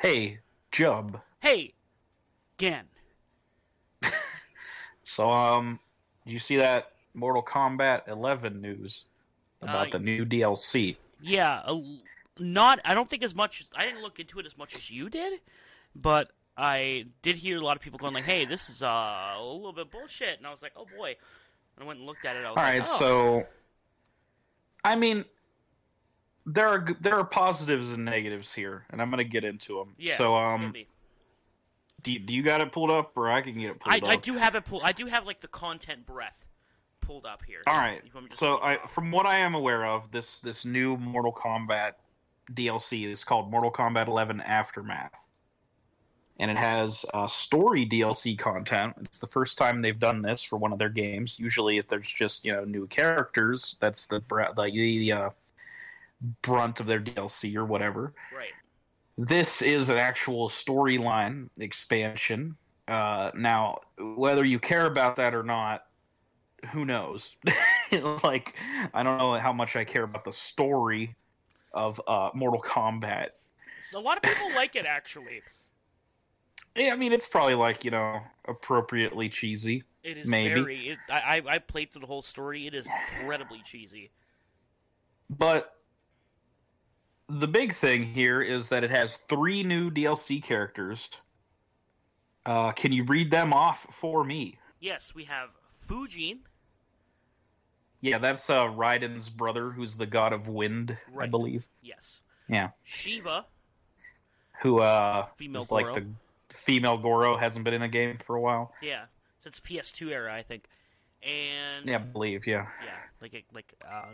Hey, Jub. Hey, again. So, um, you see that Mortal Kombat 11 news about Uh, the new DLC? Yeah, not. I don't think as much. I didn't look into it as much as you did, but I did hear a lot of people going like, "Hey, this is uh, a little bit bullshit," and I was like, "Oh boy." And I went and looked at it. I was All like, right, oh. so I mean, there are there are positives and negatives here, and I'm gonna get into them. yeah. So, um, do you, do you got it pulled up, or I can get it pulled I, up? I do have it. pulled. I do have like the content breadth pulled up here. All right. if you want me to So, I, from what I am aware of, this this new Mortal Kombat DLC is called Mortal Kombat 11 Aftermath, and it has uh, story DLC content. It's the first time they've done this for one of their games. Usually, if there's just you know new characters, that's the the, the uh, brunt of their DLC or whatever. right. This is an actual storyline expansion. Uh, now, whether you care about that or not, who knows? like, I don't know how much I care about the story of uh, Mortal Kombat. So a lot of people like it actually. Yeah, I mean, it's probably like you know appropriately cheesy. It is Maybe. very. It, I I I played through the whole story. It is incredibly cheesy. But the big thing here is that it has three new DLC characters. Uh, can you read them off for me? Yes, we have Fujin. Yeah, that's uh, Raiden's brother, who's the god of wind, I believe. Yes. Yeah. Sheeva. Who uh, Female is like the female Goro hasn't been in a game for a while. Yeah, since PS2 era, I think. And Yeah, I believe. Yeah. yeah, like a, like uh,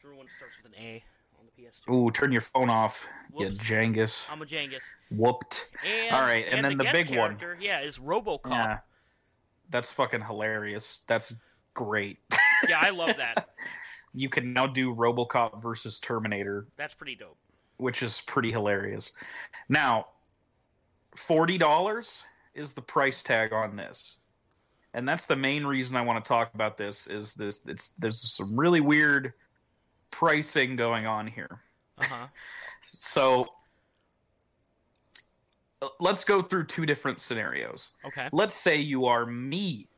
drew one starts with an A PS2. Ooh, turn your phone off. You Whoops. Jangus. I'm a Jangus. Whooped. And All right, and then the, the big one. Yeah, is RoboCop. Yeah. That's fucking hilarious. That's great. yeah, I love that. you can now do RoboCop versus Terminator, That's pretty dope. which is pretty hilarious. Now, forty dollars is the price tag on this, and that's the main reason I want to talk about this. Is this? It's there's some really weird pricing going on here. Uh huh. So let's go through two different scenarios. Okay. Let's say you are me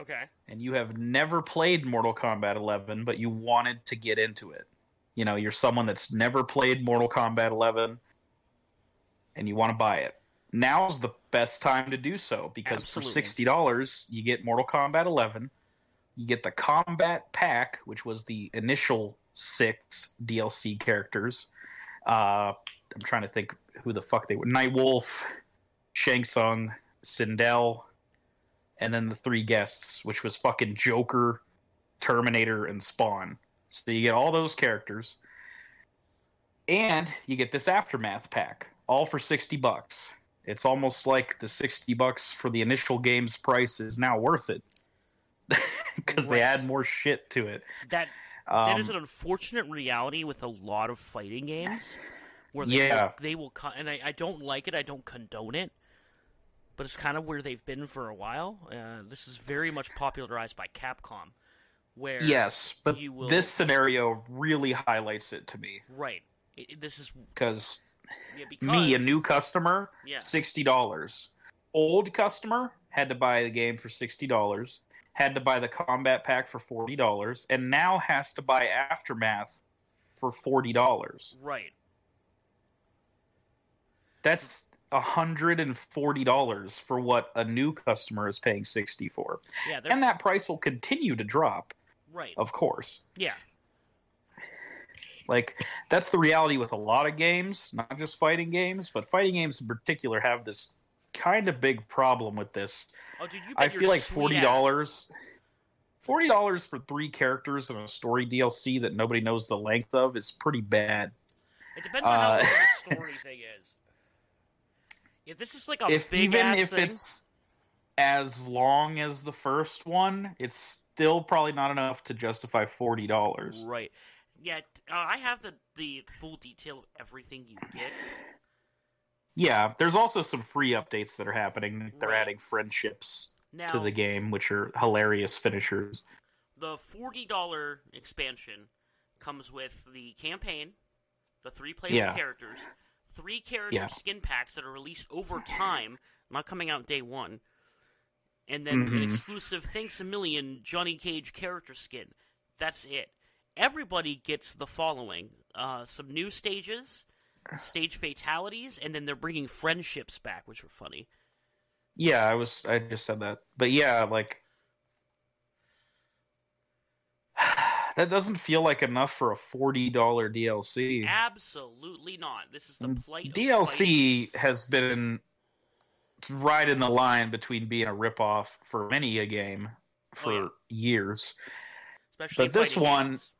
Okay. and you have never played Mortal Kombat 11, but you wanted to get into it. You know, you're someone that's never played Mortal Kombat 11 and you want to buy it. Now's the best time to do so because Absolutely. for $60, you get Mortal Kombat 11, you get the Combat Pack, which was the initial six DLC characters. Uh, I'm trying to think who the fuck they were. Nightwolf, Shang Tsung, Sindel, and then the three guests, which was fucking Joker, Terminator, and Spawn. So you get all those characters, and you get this aftermath pack, all for sixty bucks. It's almost like the sixty bucks for the initial game's price is now worth it because they add more shit to it. That that Um, is an unfortunate reality with a lot of fighting games, where they Yeah. will, they will co- and I, I don't like it. I don't condone it, but it's kind of where they've been for a while. Uh, this is very much popularized by Capcom, where yes, but you will- this scenario really highlights it to me right. It, it- this is because yeah, because, me, a new customer, Yeah. sixty dollars. Old customer had to buy the game for sixty dollars, had to buy the combat pack for forty dollars, and now has to buy Aftermath for forty dollars. right. That's hundred and forty dollars for what a new customer is paying sixty for, Yeah, they're and that price will continue to drop, right. of course. Yeah, Like that's the reality with a lot of games, not just fighting games, but fighting games in particular have this kind of big problem with this. Oh, dude, you I feel like forty dollars, forty dollars for three characters and a story DLC that nobody knows the length of is pretty bad. It depends on Uh, long the story thing is. If this is like a if big even if thing, it's as long as the first one, it's still probably not enough to justify forty dollars. right? Yeah, uh, I have the the full detail of everything you get. Yeah, there's also some free updates that are happening. They're Right. adding friendships Now, to the game, which are hilarious finishers. the forty dollar expansion comes with the campaign, the three playable Yeah. characters, three character Yeah. skin packs that are released over time, not coming out day one, and then an Mhm. exclusive thanks a million Johnny Cage character skin. That's it. Everybody gets the following: uh, some new stages, stage fatalities, and then they're bringing friendships back, which were funny. Yeah, I was. I just said that, but yeah, like that doesn't feel like enough for a forty dollar DLC. Absolutely not. This is the Mm, plight. DLC fighting has been right in the line between being a ripoff for many a game for Oh, yeah. years. especially but this one- games.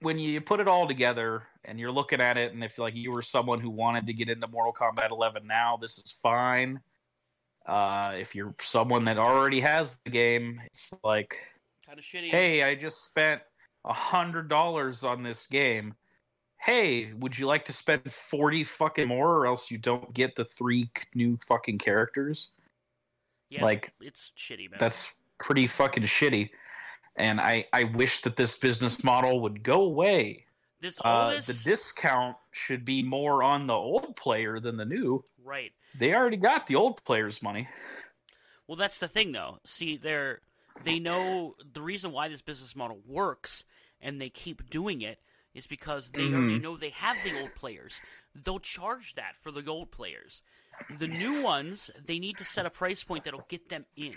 When you put it all together and you're looking at it, and if like you were someone who wanted to get into Mortal Kombat 11 now, this is fine. Uh, if you're someone that already has the game, it's like kind of shitty. hey, I just spent a hundred dollars on this game. Hey, would you like to spend forty fucking more, or else you don't get the three new fucking characters? Yeah, like, it's shitty, man. That's pretty fucking shitty. And I, I wish that this business model would go away. this Uh, this the discount should be more on the old player than the new. right. They already got the old player's money. Well, that's the thing, though. See, they're they know the reason why this business model works, and they keep doing it is because they already Mhm. know they have the old players. They'll charge that for the old players. The new ones, they need to set a price point that'll get them in.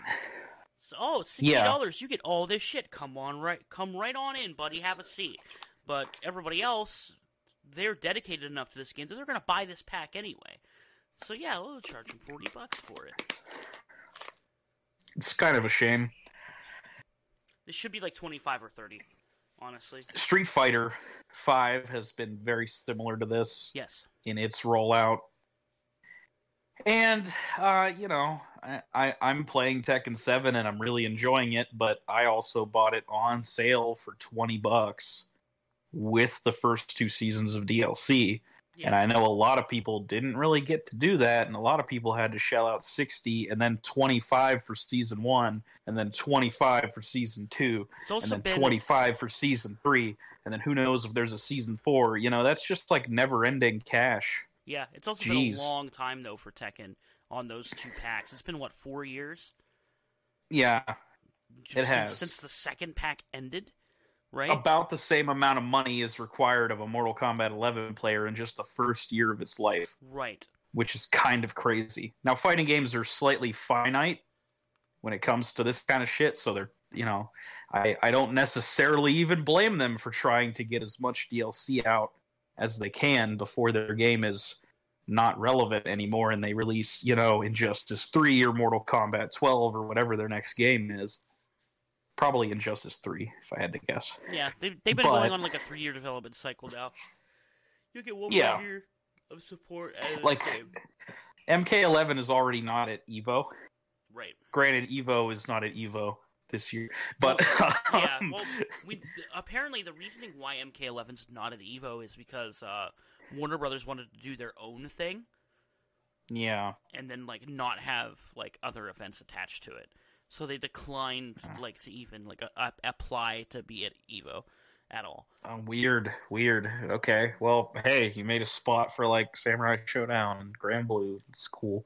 So, oh, sixty dollars, you get all this shit. Come on, right, come right on in, buddy. Have a seat. But everybody else, they're dedicated enough to this game that they're gonna buy this pack anyway. So yeah, we'll charge them forty bucks for it. It's kind of a shame. This should be like 25 or 30, honestly. Street Fighter Five has been very similar to this. Yes. in its rollout. And uh, you know, I, I I'm playing Tekken Seven and I'm really enjoying it, but I also bought it on sale for twenty bucks with the first two seasons of DLC. And I know a lot of people didn't really get to do that, and a lot of people had to shell out sixty and then twenty five for season one, and then twenty five for season two, and then been 25 for season three and then who knows if there's a season four. You know that's just like never ending cash yeah, it's also Jeez. been a long time though for Tekken on those two packs. It's been what four years yeah since, has. since the second pack ended, right? about the same amount of money is required of a mortal kombat 11 player in just the first year of its life right. which is kind of crazy now fighting games are slightly finite when it comes to this kind of shit so they're you know i i don't necessarily even blame them for trying to get as much dlc out as they can before their game is not relevant anymore and they release you know injustice 3 or mortal kombat 12 or whatever their next game is probably injustice 3 if i had to guess Yeah, they've, they've been But- going on like a three year development cycle now. You get one Yeah. more year of support Like- mk11 is already not at evo Right. granted evo is not at evo this year but Yeah, um, well, we apparently the reasoning why MK11's not at Evo is because uh, Warner Brothers wanted to do their own thing yeah and then like not have like other events attached to it. So they declined like to even like a, apply to be at Evo at all. Oh, weird, weird. Okay, well, hey, you made a spot for like Samurai Shodown and Granblue. It's cool.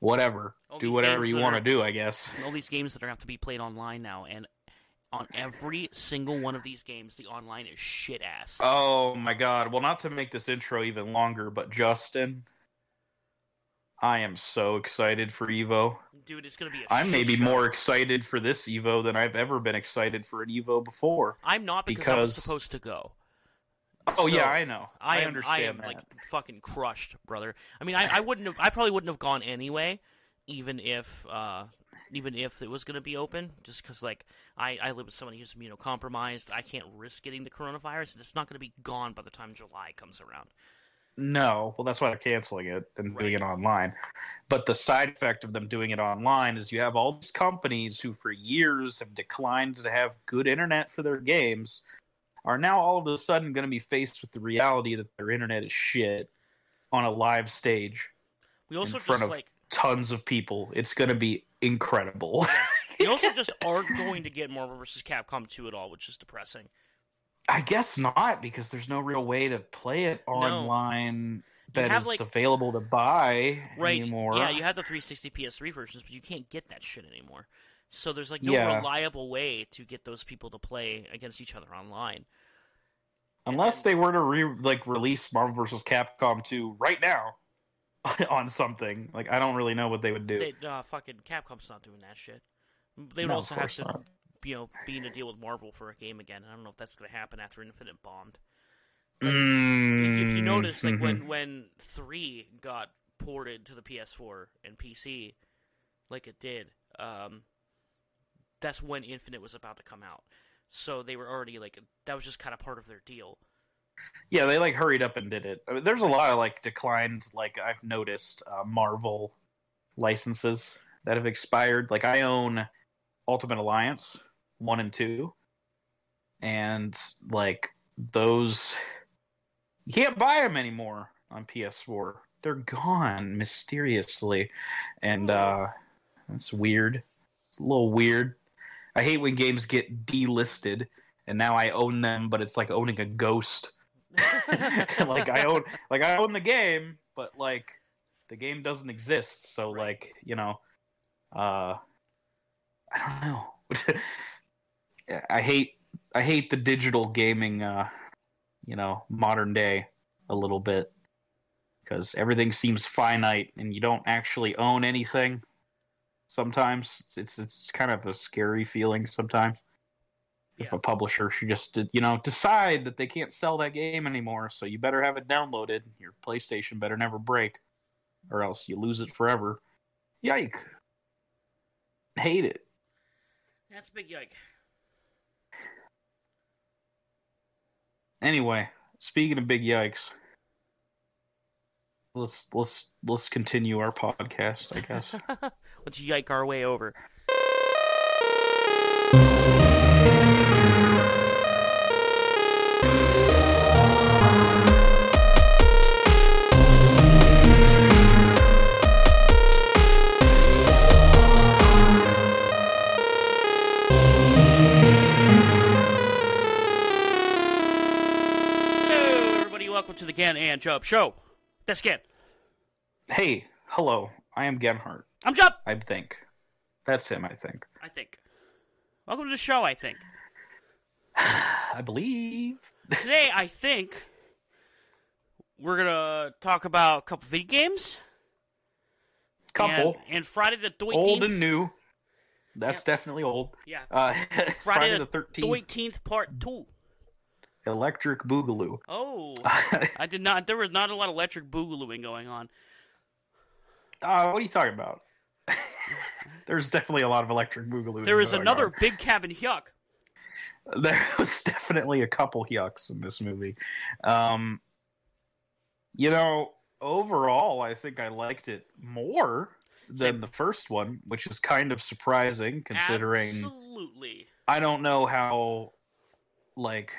Whatever. All do whatever you want to do, I guess. All these games that are have to be played online now, and on every single one of these games, the online is shit ass. Oh my god. Well, not to make this intro even longer, but Justin, I am so excited for Evo. Dude, it's going to be. A I'm maybe show. more excited for this Evo than I've ever been excited for an Evo before. I'm not because, I was supposed to go. Oh So, yeah, I know. I, I, am, understand I am that. like fucking crushed, brother. I mean, I, I wouldn't have. I probably wouldn't have gone anyway, even if, uh, even if it was going to be open. Just because, like, I, I live with somebody who's immunocompromised. I can't risk getting the coronavirus. and It's not going to be gone by the time July comes around. No, well, that's why they're canceling it and doing it online. But the side effect of them doing it online is you have all these companies who, for years, have declined to have good internet for their games, are now all of a sudden going to be faced with the reality that their internet is shit on a live stage, We also In front just of- like tons of people. It's going to be incredible. we also just aren't going to get Marvel vs. Capcom 2 at all, which is depressing. I guess not because there's no real way to play it online that have, is like- available to buy right? anymore. Yeah, you have the 360 PS3 versions, but you can't get that shit anymore. So there's like no Yeah. reliable way to get those people to play against each other online. Unless they were to re like release Marvel vs. Capcom 2 right now on something, like I don't really know what they would do. They, uh, fucking Capcom's not doing that shit. They would No, also have to, not. you know, be in a deal with Marvel for a game again. I don't know if that's going to happen after Infinite bombed. Like, Mm, if you notice, like when when three got ported to the PS4 and PC, like it did, um, that's when Infinite was about to come out. So they were already like that was just kind of part of their deal. yeah, they like hurried up and did it. I mean, there's a lot of like declined, like I've noticed, uh, Marvel licenses that have expired. Like I own Ultimate Alliance one and two, and like those, you can't buy them anymore on PS4. They're gone mysteriously, and uh, that's weird. It's a little weird. I hate when games get delisted, and now I own them, but it's like owning a ghost. like I own, like I own the game, but like the game doesn't exist. So Right. like you know, uh, I don't know. I hate I hate the digital gaming, uh, you know, modern day a little bit because everything seems finite and you don't actually own anything. Sometimes it's it's kind of a scary feeling sometimes. If a publisher should just you know decide that they can't sell that game anymore, so you better have it downloaded. Your PlayStation better never break, or else you lose it forever. Yike! Hate it. That's a big yike. Anyway, speaking of big yikes, let's let's let's continue our podcast. I guess. Let's yike our way over. Welcome to the Gen and Jub Show. That's Gen. hey, hello. I am Genhart. I'm Jub. I think that's him. I think. I think. Welcome to the show. I think I believe. today. I think we're gonna talk about a couple of video games. Couple and, and Friday the 13th. old and new. That's definitely old. Yeah. Uh, Friday, Friday the the Thirteenth. 13th part two. Electric Boogaloo. Oh, I did not. There was not a lot of electric boogalooing going on. Uh, what are you talking about? There's definitely a lot of electric Boogaloo. There was another on. big cabin yuck. There was definitely a couple yucks in this movie. Um, you know, overall, I think I liked it more than Same. the first one, which is kind of surprising considering Absolutely. I don't know how like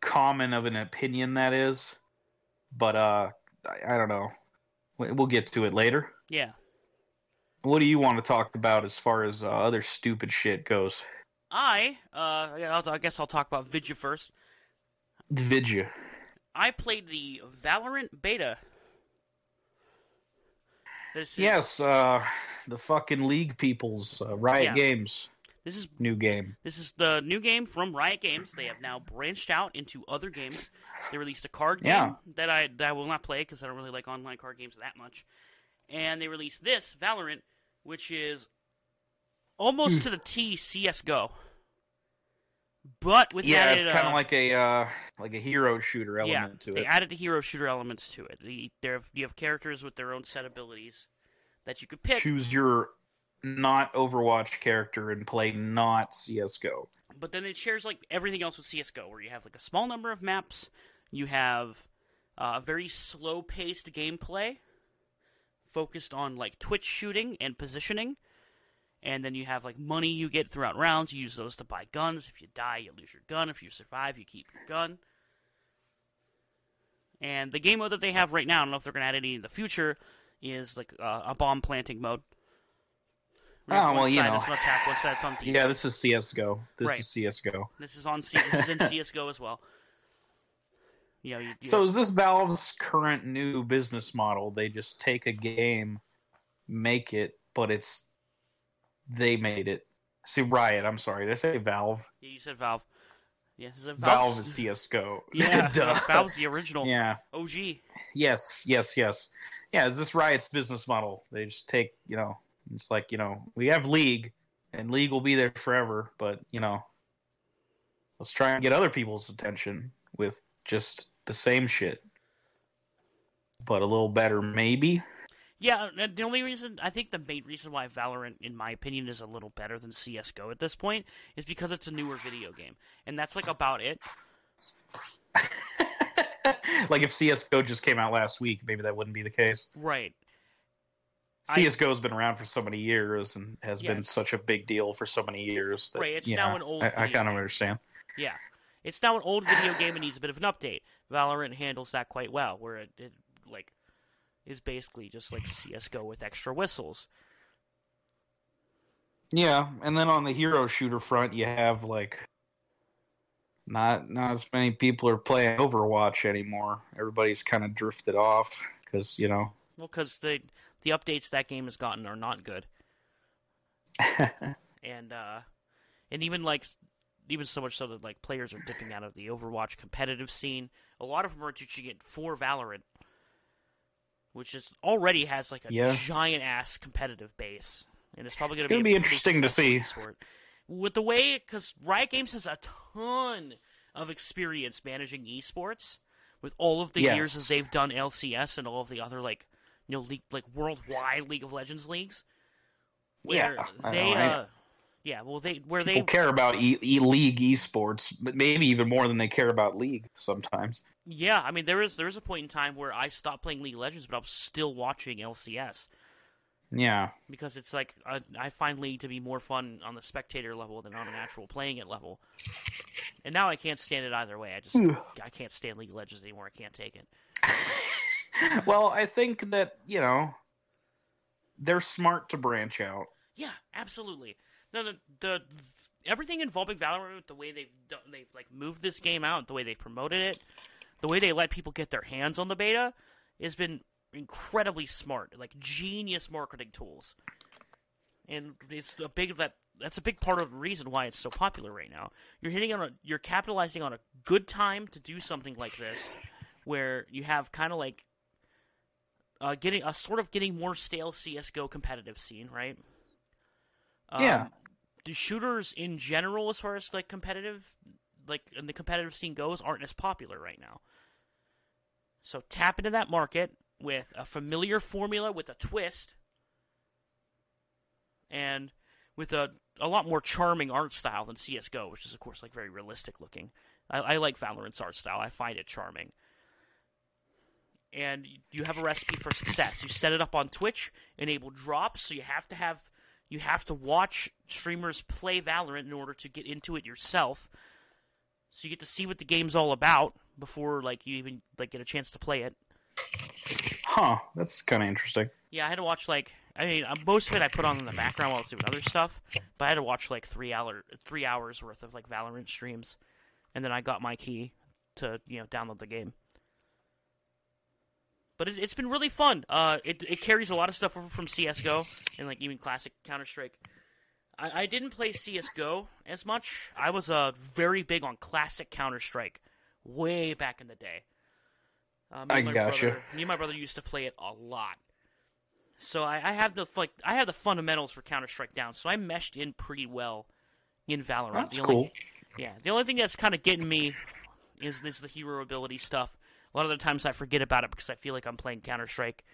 common of an opinion that is, but uh, I, I don't know. We- We'll get to it later. Yeah. What do you want to talk about as far as uh, other stupid shit goes? I, uh, yeah, I guess I'll talk about Vidya first. Vidya. I played the Valorant beta. This is, Yes, uh, the fucking League people's uh, Riot Yeah. Games This is new game. this is the new game from Riot Games. They have now branched out into other games. They released a card game Yeah. that I that I will not play because I don't really like online card games that much. And they released this Valorant, which is almost Hmm. to the T CS:GO, but with Yeah, added, it's kind uh, of like a uh, like a hero shooter yeah, element to it. they added the hero shooter elements to it. The, there you have characters with their own set abilities that you could pick. Choose your not Overwatch character and play not CS:GO. But then it shares like everything else with CS:GO, where you have like a small number of maps, you have uh, very slow-paced gameplay, focused on like twitch shooting and positioning, and then you have like money you get throughout rounds. You use those to buy guns. If you die, you lose your gun. If you survive, you keep your gun. And the game mode that they have right now, I don't know if they're going to add any in the future, is like uh, a bomb planting mode. Where Oh, well, you know. is an attack, one side's on defense. Yeah, this is CS:GO. This Right. is CS:GO. This is on C- this is in CS:GO as well. Yeah, you, you So is this Valve's current new business model? They just take a game, make it, but it's they made it. See, Riot. I'm sorry. Did I say Valve? yeah, you said Valve. Yeah, is it Valve is CS:GO. Yeah, Duh. Valve's the original Yeah. OG. Yes. Yes. Yes. Yeah. Is this Riot's business model? They just take. You know. It's like you know we have League, and League will be there forever. But you know, let's try and get other people's attention with just the same shit, but a little better, maybe. Yeah, the only reason I think the main reason why Valorant, in my opinion, is a little better than CS:GO at this point is because it's a newer video game, and that's like about it. like if CS:GO just came out last week, maybe that wouldn't be the case. Right. I- CS:GO's been around for so many years and has been such a big deal for so many years. That, Right, it's now know, an old I, I kind of understand. Yeah. It's now an old video game and needs a bit of an update. Valorant handles that quite well, where it, it like is basically just like CS:GO with extra whistles. Yeah, and then on the hero shooter front, you have like not not as many people are playing Overwatch anymore. Everybody's kind of drifted off because you know. Well, because the the updates that game has gotten are not good, and uh, and even like even so much so that like players are dipping out of the Overwatch competitive scene. A lot of them are teaching it for Valorant, which is already has like a Yeah. giant ass competitive base, and it's probably going to gonna be, be interesting to see. esport. With the way, because Riot Games has a ton of experience managing esports, with all of the Yes. years as they've done LCS and all of the other like you know, league, like worldwide League of Legends leagues, where Yeah, they, uh, yeah, well, they where People they, care about e- e- league esports, but maybe even more than they care about league sometimes. yeah, I mean, there is there is a point in time where I stopped playing League of Legends, but I was still watching LCS Yeah, because it's like I, I find League to be more fun on the spectator level than on an actual playing it level, and now I can't stand it either way. I just I can't stand League of Legends anymore. I can't take it. well, I think that you know they're smart to branch out. Yeah, absolutely. No, the, the everything involving Valorant, the way they've they've like moved this game out, the way they promoted it, the way they let people get their hands on the beta, has been incredibly smart. Like genius marketing tools, and it's a big that that's a big part of the reason why it's so popular right now. You're hitting on a you're capitalizing on a good time to do something like this, where you have kind of like. Uh, getting a sort of getting more stale CS:GO competitive scene, right? Yeah. Um, the shooters in general, as far as like competitive, like in the competitive scene goes, aren't as popular right now. So tap into that market with a familiar formula with a twist, and with a a lot more charming art style than CS:GO, which is of course like very realistic looking. I, I like Valorant's art style. I find it charming. And you have a recipe for success. You set it up on Twitch, enable drops, so you have to have you have to watch streamers play Valorant in order to get into it yourself. So you get to see what the game's all about before like you even like get a chance to play it. Huh? That's kind of interesting. Yeah, I had to watch like I mean uh, most of it I put on in the background while I was doing other stuff, but I had to watch like three hour three hours worth of like Valorant streams, and then I got my key to you know download the game. But it's, it's been really fun. Uh, it it carries a lot of stuff over from CS:GO and like even classic Counter Strike. I, I didn't play CS:GO as much. I was uh very big on classic Counter Strike, way back in the day. Uh, me I got brother- Me and my brother used to play it a lot. So I, I have the like I have the fundamentals for Counter Strike down. So I meshed in pretty well in Valorant. That's the only, cool. Yeah, the only thing that's kind of getting me is is the hero ability stuff. A lot of the times I forget about it because I feel like I'm playing Counter Strike,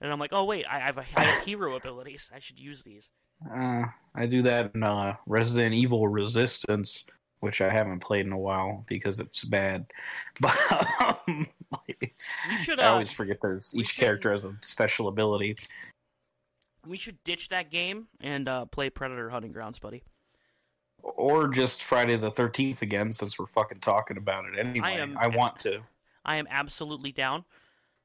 and I'm like, oh wait, I have a, I have hero abilities. I should use these. Uh, I do that in uh, Resident Evil Resistance, which I haven't played in a while because it's bad. But um, should I uh, always forget we each should- character has a special ability. we should ditch that game and uh, play Predator Hunting Grounds, buddy. Or just Friday the Thirteenth again, since we're fucking talking about it anyway. I am- I want to. I am absolutely down.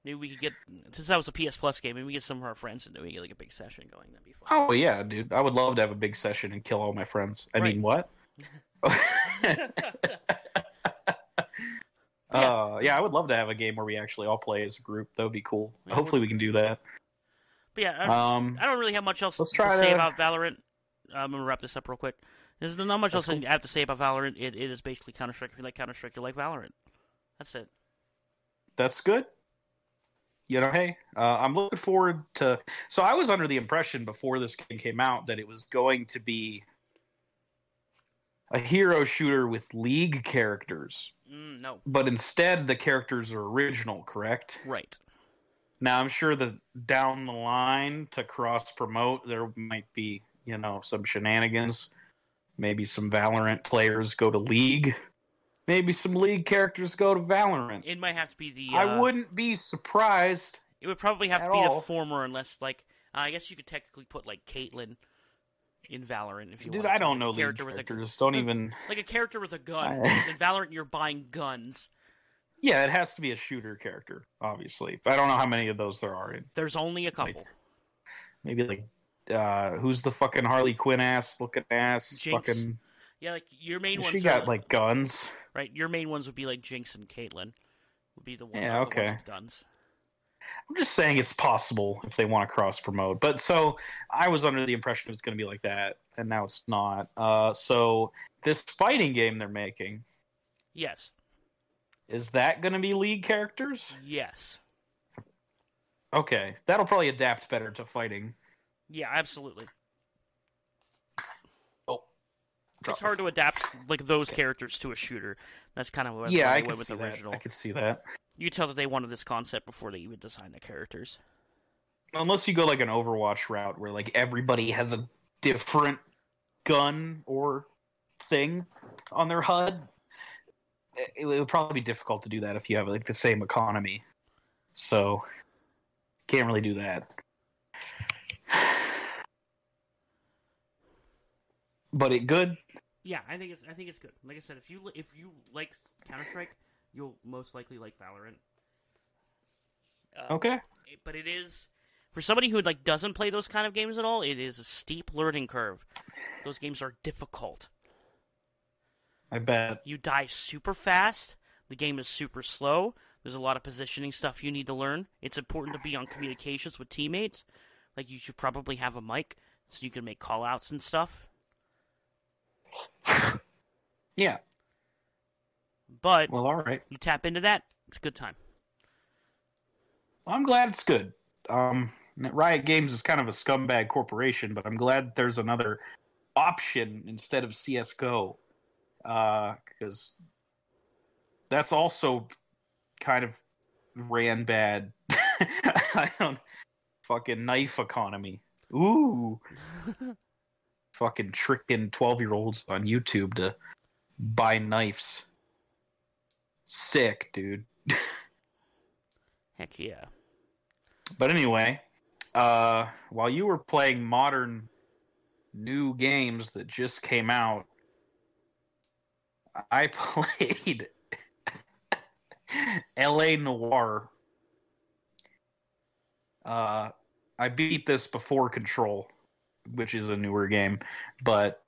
Maybe we could get since that was a PS Plus game. Maybe we get some of our friends and we get like a big session going. That'd be fun. Oh yeah, dude. I would love to have a big session and kill all my friends. I Right. mean, what? Yeah. Uh, yeah, I would love to have a game where we actually all play as a group. That would be cool. Yeah, Hopefully, we can do that. But yeah, I, Um, I don't really have much else let's to say to- about Valorant. I'm gonna wrap this up real quick. There's not much else I have to say about Valorant. It, it is basically Counter Strike. If you like Counter Strike, you like Valorant. That's it. That's good. You know, hey, uh, I'm looking forward to. So I was under the impression before this game came out that it was going to be a hero shooter with League characters, Mm, no, but instead the characters are original. Correct? right. Now I'm sure that down the line to cross promote, there might be you know some shenanigans. Maybe some Valorant players go to League. Maybe some League characters go to Valorant. It might have to be the. Uh, I wouldn't be surprised. It would probably have to be all. the former, unless like uh, I guess you could technically put like Caitlyn in Valorant if you. Want. Dude, I don't know League character with a characters. Don't even. like a character with a gun. In Valorant, you're buying guns. Yeah, it has to be a shooter character, obviously. But I don't know how many of those there are. in There's only a couple. Like, Maybe like, uh, who's the fucking Harley Quinn ass looking ass? Jinx. Fucking. Yeah, like your main ones. She are, got like guns. right. Your main ones would be like Jinx and Caitlyn. Would be the one. Yeah, okay. with guns. I'm just saying it's possible if they want to cross promote. But so I was under the impression it was going to be like that, and now it's not. Uh, so this fighting game they're making Yes. is that going to be league characters? Yes. Okay, that'll probably adapt better to fighting. Yeah, absolutely. Oh, It's hard to adapt like those characters to a shooter. That's kind of what Yeah, I they can went with see the original. that. I can see that. You tell that they wanted this concept before they even designed the characters. Unless you go like an Overwatch route where like everybody has a different gun or thing on their HUD, it, it would probably be difficult to do that if you have like the same economy. So can't really do that. But it good. Yeah, I think it's I think it's good. Like I said, if you li- if you like Counter Strike, you'll most likely like Valorant. Uh, Okay. but it is for somebody who like doesn't play those kind of games at all. It is a steep learning curve. Those games are difficult. I bet. You die super fast. The game is super slow. There's a lot of positioning stuff you need to learn. It's important to be on communications with teammates. Like you should probably have a mic so you can make call outs and stuff. Yeah. But Well, all right. you tap into that, it's a good time. I'm glad it's good. Um, Riot Games is kind of a scumbag corporation, but I'm glad there's another option instead of CS:GO, because that's also kind of ran bad. I don't fucking knife economy. Ooh, fucking tricking twelve year olds on YouTube to buy knives. Sick, dude. Heck yeah. But anyway, uh, while you were playing modern new games that just came out, I played L.A. Noire. Uh, I beat this before Control, which is a newer game, but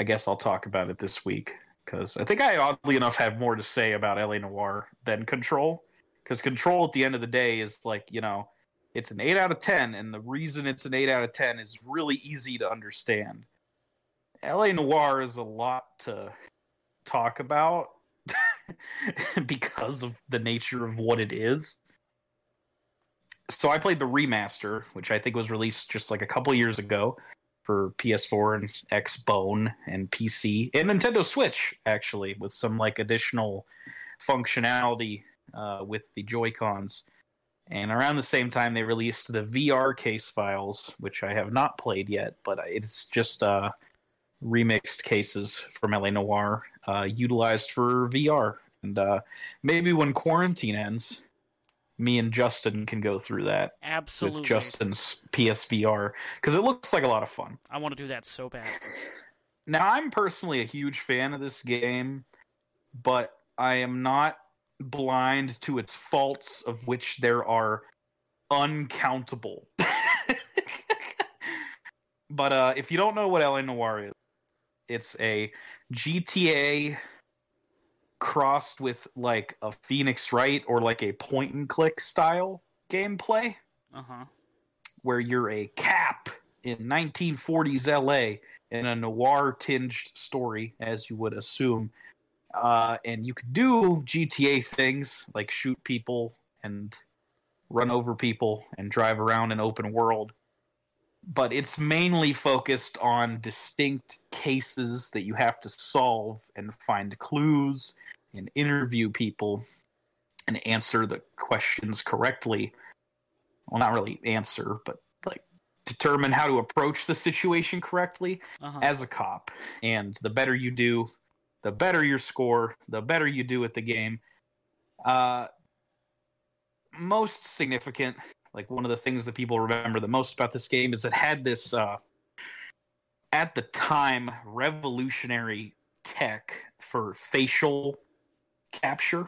I guess I'll talk about it this week because I think I oddly enough have more to say about L.A. Noire than Control because control at the end of the day is like you know it's an 8 out of 10 and the reason it's an 8 out of 10 is really easy to understand. L.A. Noire is a lot to talk about because of the nature of what it is so i played the remaster which i think was released just like a couple years ago for ps4 and xbone and pc and nintendo switch actually with some like additional functionality uh, with the Joy Cons. And around the same time, they released the VR case files, which I have not played yet, but it's just uh, remixed cases from L.A. Noire uh, utilized for VR. And uh, maybe when quarantine ends, me and Justin can go through that Absolutely. with Justin's PSVR because it looks like a lot of fun. I want to do that so bad. Now, I'm personally a huge fan of this game, but I am not blind to its faults, of which there are uncountable. but uh, if you don't know what L.A. Noire is, it's a GTA crossed with like a Phoenix Wright or like a point and click style gameplay Uh huh. where you're a cap in 1940s LA in a noir tinged story, as you would assume. Uh, and you could do GTA things like shoot people and run over people and drive around an open world. But it's mainly focused on distinct cases that you have to solve and find clues and interview people and answer the questions correctly. Well, not really answer, but like determine how to approach the situation correctly Uh-huh. as a cop. And the better you do, the better your score, the better you do at the game. Uh, most significant, like one of the things that people remember the most about this game is it had this, uh, at the time, revolutionary tech for facial capture.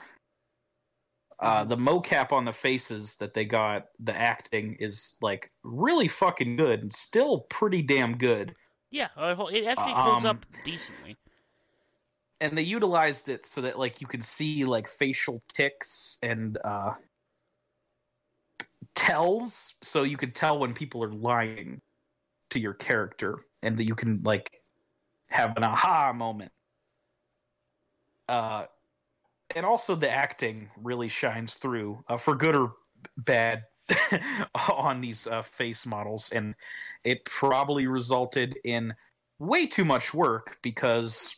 Uh, the mocap on the faces that they got, the acting is like really fucking good and still pretty damn good. yeah, uh, it actually holds Um, up decently. and they utilized it so that like you can see like facial ticks and uh tells so you can tell when people are lying to your character and that you can like have an aha moment uh and also the acting really shines through uh, for good or bad on these uh, face models and it probably resulted in way too much work because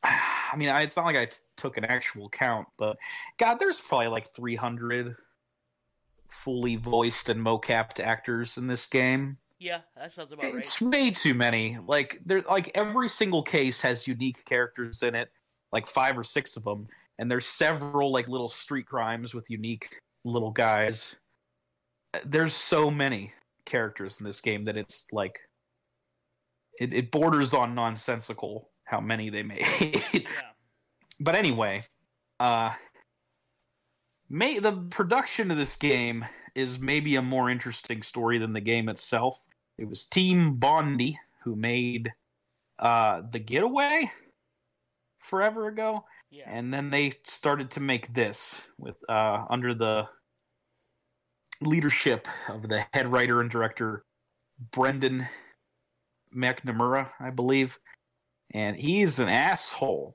I mean, I- it's not like I t- took an actual count, but God, there's probably like 300 fully voiced and mocapped actors in this game. Yeah, that sounds about right. It's way too many. Like, there, like every single case has unique characters in it, like five or six of them, and there's several like little street crimes with unique little guys. There's so many characters in this game that it's like it, it borders on nonsensical how many they made. Yeah. but anyway, uh, may the production of this game is maybe a more interesting story than the game itself. It was Team Bondi who made uh, the Getaway forever ago, Yeah. and then they started to make this with uh, under the leadership of the head writer and director Brendan McNamara, I believe, and he's an asshole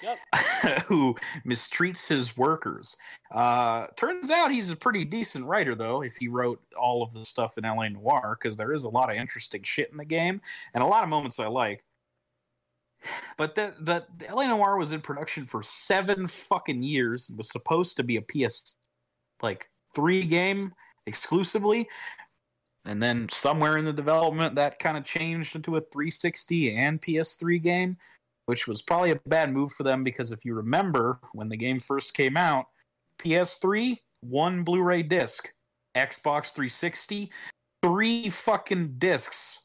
Yep. who mistreats his workers. Uh, turns out he's a pretty decent writer, though, if he wrote all of the stuff in L.A. Noire, because there is a lot of interesting shit in the game and a lot of moments I like. But the, the, the L.A. Noire was in production for seven fucking years and was supposed to be a PS like three game exclusively. And then somewhere in the development, that kind of changed into a 360 and PS3 game which was probably a bad move for them because if you remember when the game first came out, PS3, one Blu ray disc, Xbox 360, three fucking discs,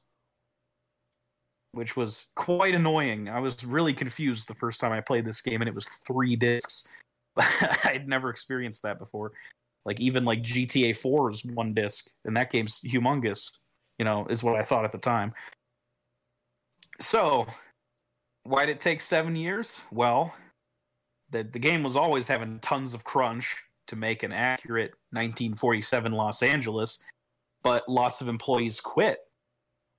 which was quite annoying. I was really confused the first time I played this game and it was three discs. I'd never experienced that before. Like even like GTA 4 is one disc, and that game's humongous, you know, is what I thought at the time. So why did it take seven years? Well, the the game was always having tons of crunch to make an accurate 1947 Los Angeles, but lots of employees quit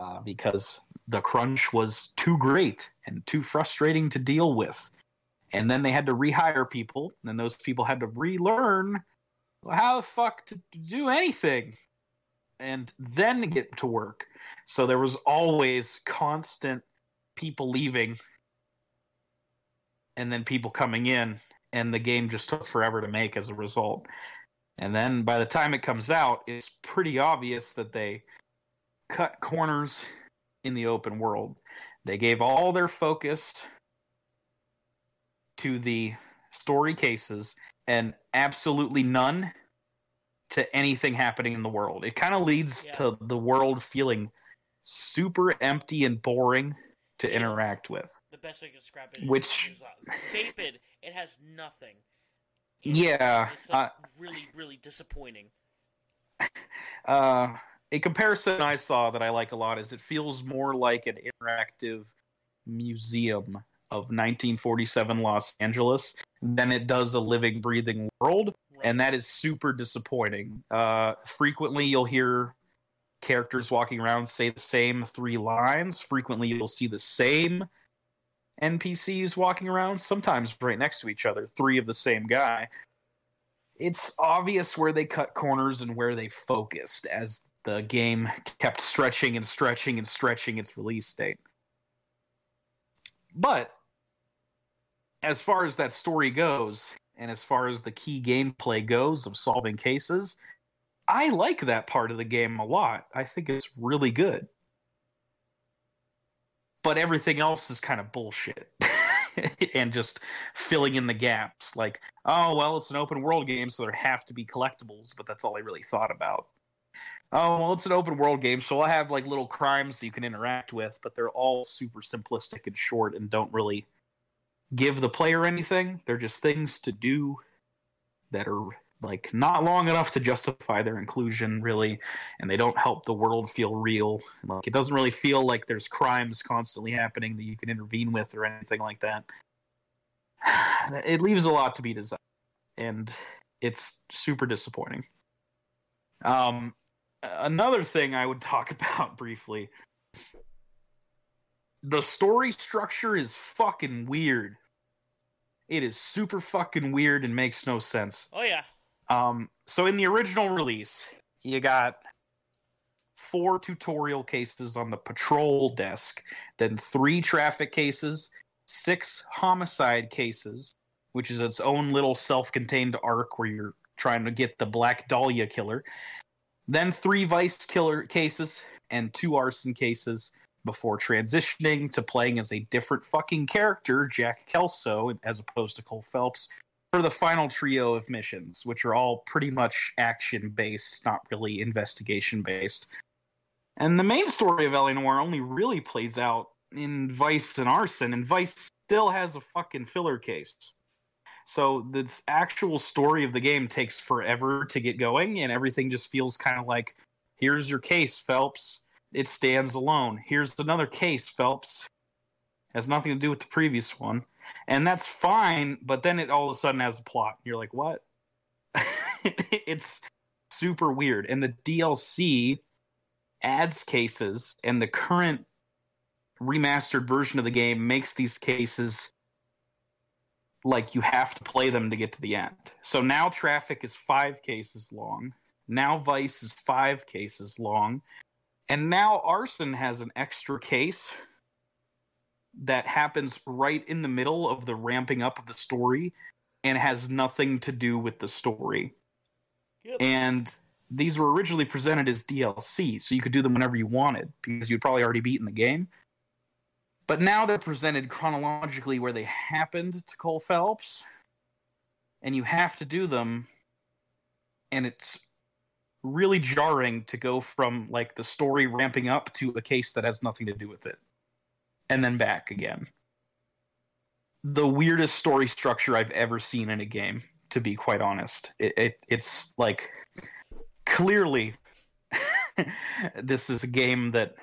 uh, because the crunch was too great and too frustrating to deal with. And then they had to rehire people, and those people had to relearn how the fuck to do anything and then get to work. So there was always constant people leaving and then people coming in and the game just took forever to make as a result and then by the time it comes out it's pretty obvious that they cut corners in the open world they gave all their focus to the story cases and absolutely none to anything happening in the world it kind of leads Yeah. to the world feeling super empty and boring to Yes. interact with The best way to describe it is, Which- is uh, vapid. It has nothing. Yeah, It's like, uh, really, really disappointing. Uh, a comparison I saw that I like a lot is it feels more like an interactive museum of 1947 Los Angeles than it does a living, breathing world, and that is super disappointing. Uh, frequently, you'll hear characters walking around say the same three lines. Frequently, you'll see the same NPCs walking around, sometimes right next to each other, three of the same guy. It's obvious where they cut corners and where they focused as the game kept stretching and stretching and stretching its release date. But as far as that story goes, and as far as the key gameplay goes of solving cases, I like that part of the game a lot. I think it's really good. But everything else is kind of bullshit. and just filling in the gaps. Like, oh, well, it's an open world game, so there have to be collectibles, but that's all I really thought about. Oh, well, it's an open world game, so I'll have like little crimes that you can interact with, but they're all super simplistic and short and don't really give the player anything. They're just things to do that are like not long enough to justify their inclusion really and they don't help the world feel real. Like it doesn't really feel like there's crimes constantly happening that you can intervene with or anything like that. It leaves a lot to be desired and it's super disappointing. Um another thing i would talk about briefly the story structure is fucking weird it is super fucking weird and makes no sense. Oh yeah. Um, so in the original release, you got four tutorial cases on the patrol desk, then three traffic cases, six homicide cases, which is its own little self-contained arc where you're trying to get the Black Dahlia killer, then three vice killer cases and two arson cases before transitioning to playing as a different fucking character, Jack Kelso, as opposed to Cole Phelps, for the final trio of missions, which are all pretty much action based, not really investigation based. And the main story of. Noire only really plays out in Vice and Arson, and Vice still has a fucking filler case. So this actual story of the game takes forever to get going, and everything just feels kind of like, here's your case, Phelps. It stands alone. Here's another case, Phelps. Has nothing to do with the previous one and that's fine. But then it all of a sudden has a plot. You're like, what? it's super weird, and the DLC adds cases, and the current remastered version of the game makes these cases like you have to play them to get to the end. So now traffic is five cases long. Now Vice is five cases long. And now Arson has an extra case that happens right in the middle of the ramping up of the story and has nothing to do with the story. Yep. And these were originally presented as DLC, so you could do them whenever you wanted because you'd probably already beaten the game. But now they're presented chronologically where they happened to Cole Phelps, and you have to do them, and it's really jarring to go from like the story ramping up to a case that has nothing to do with it and then back again. The weirdest story structure I've ever seen in a game, to be quite honest. It, it it's like clearly this is a game that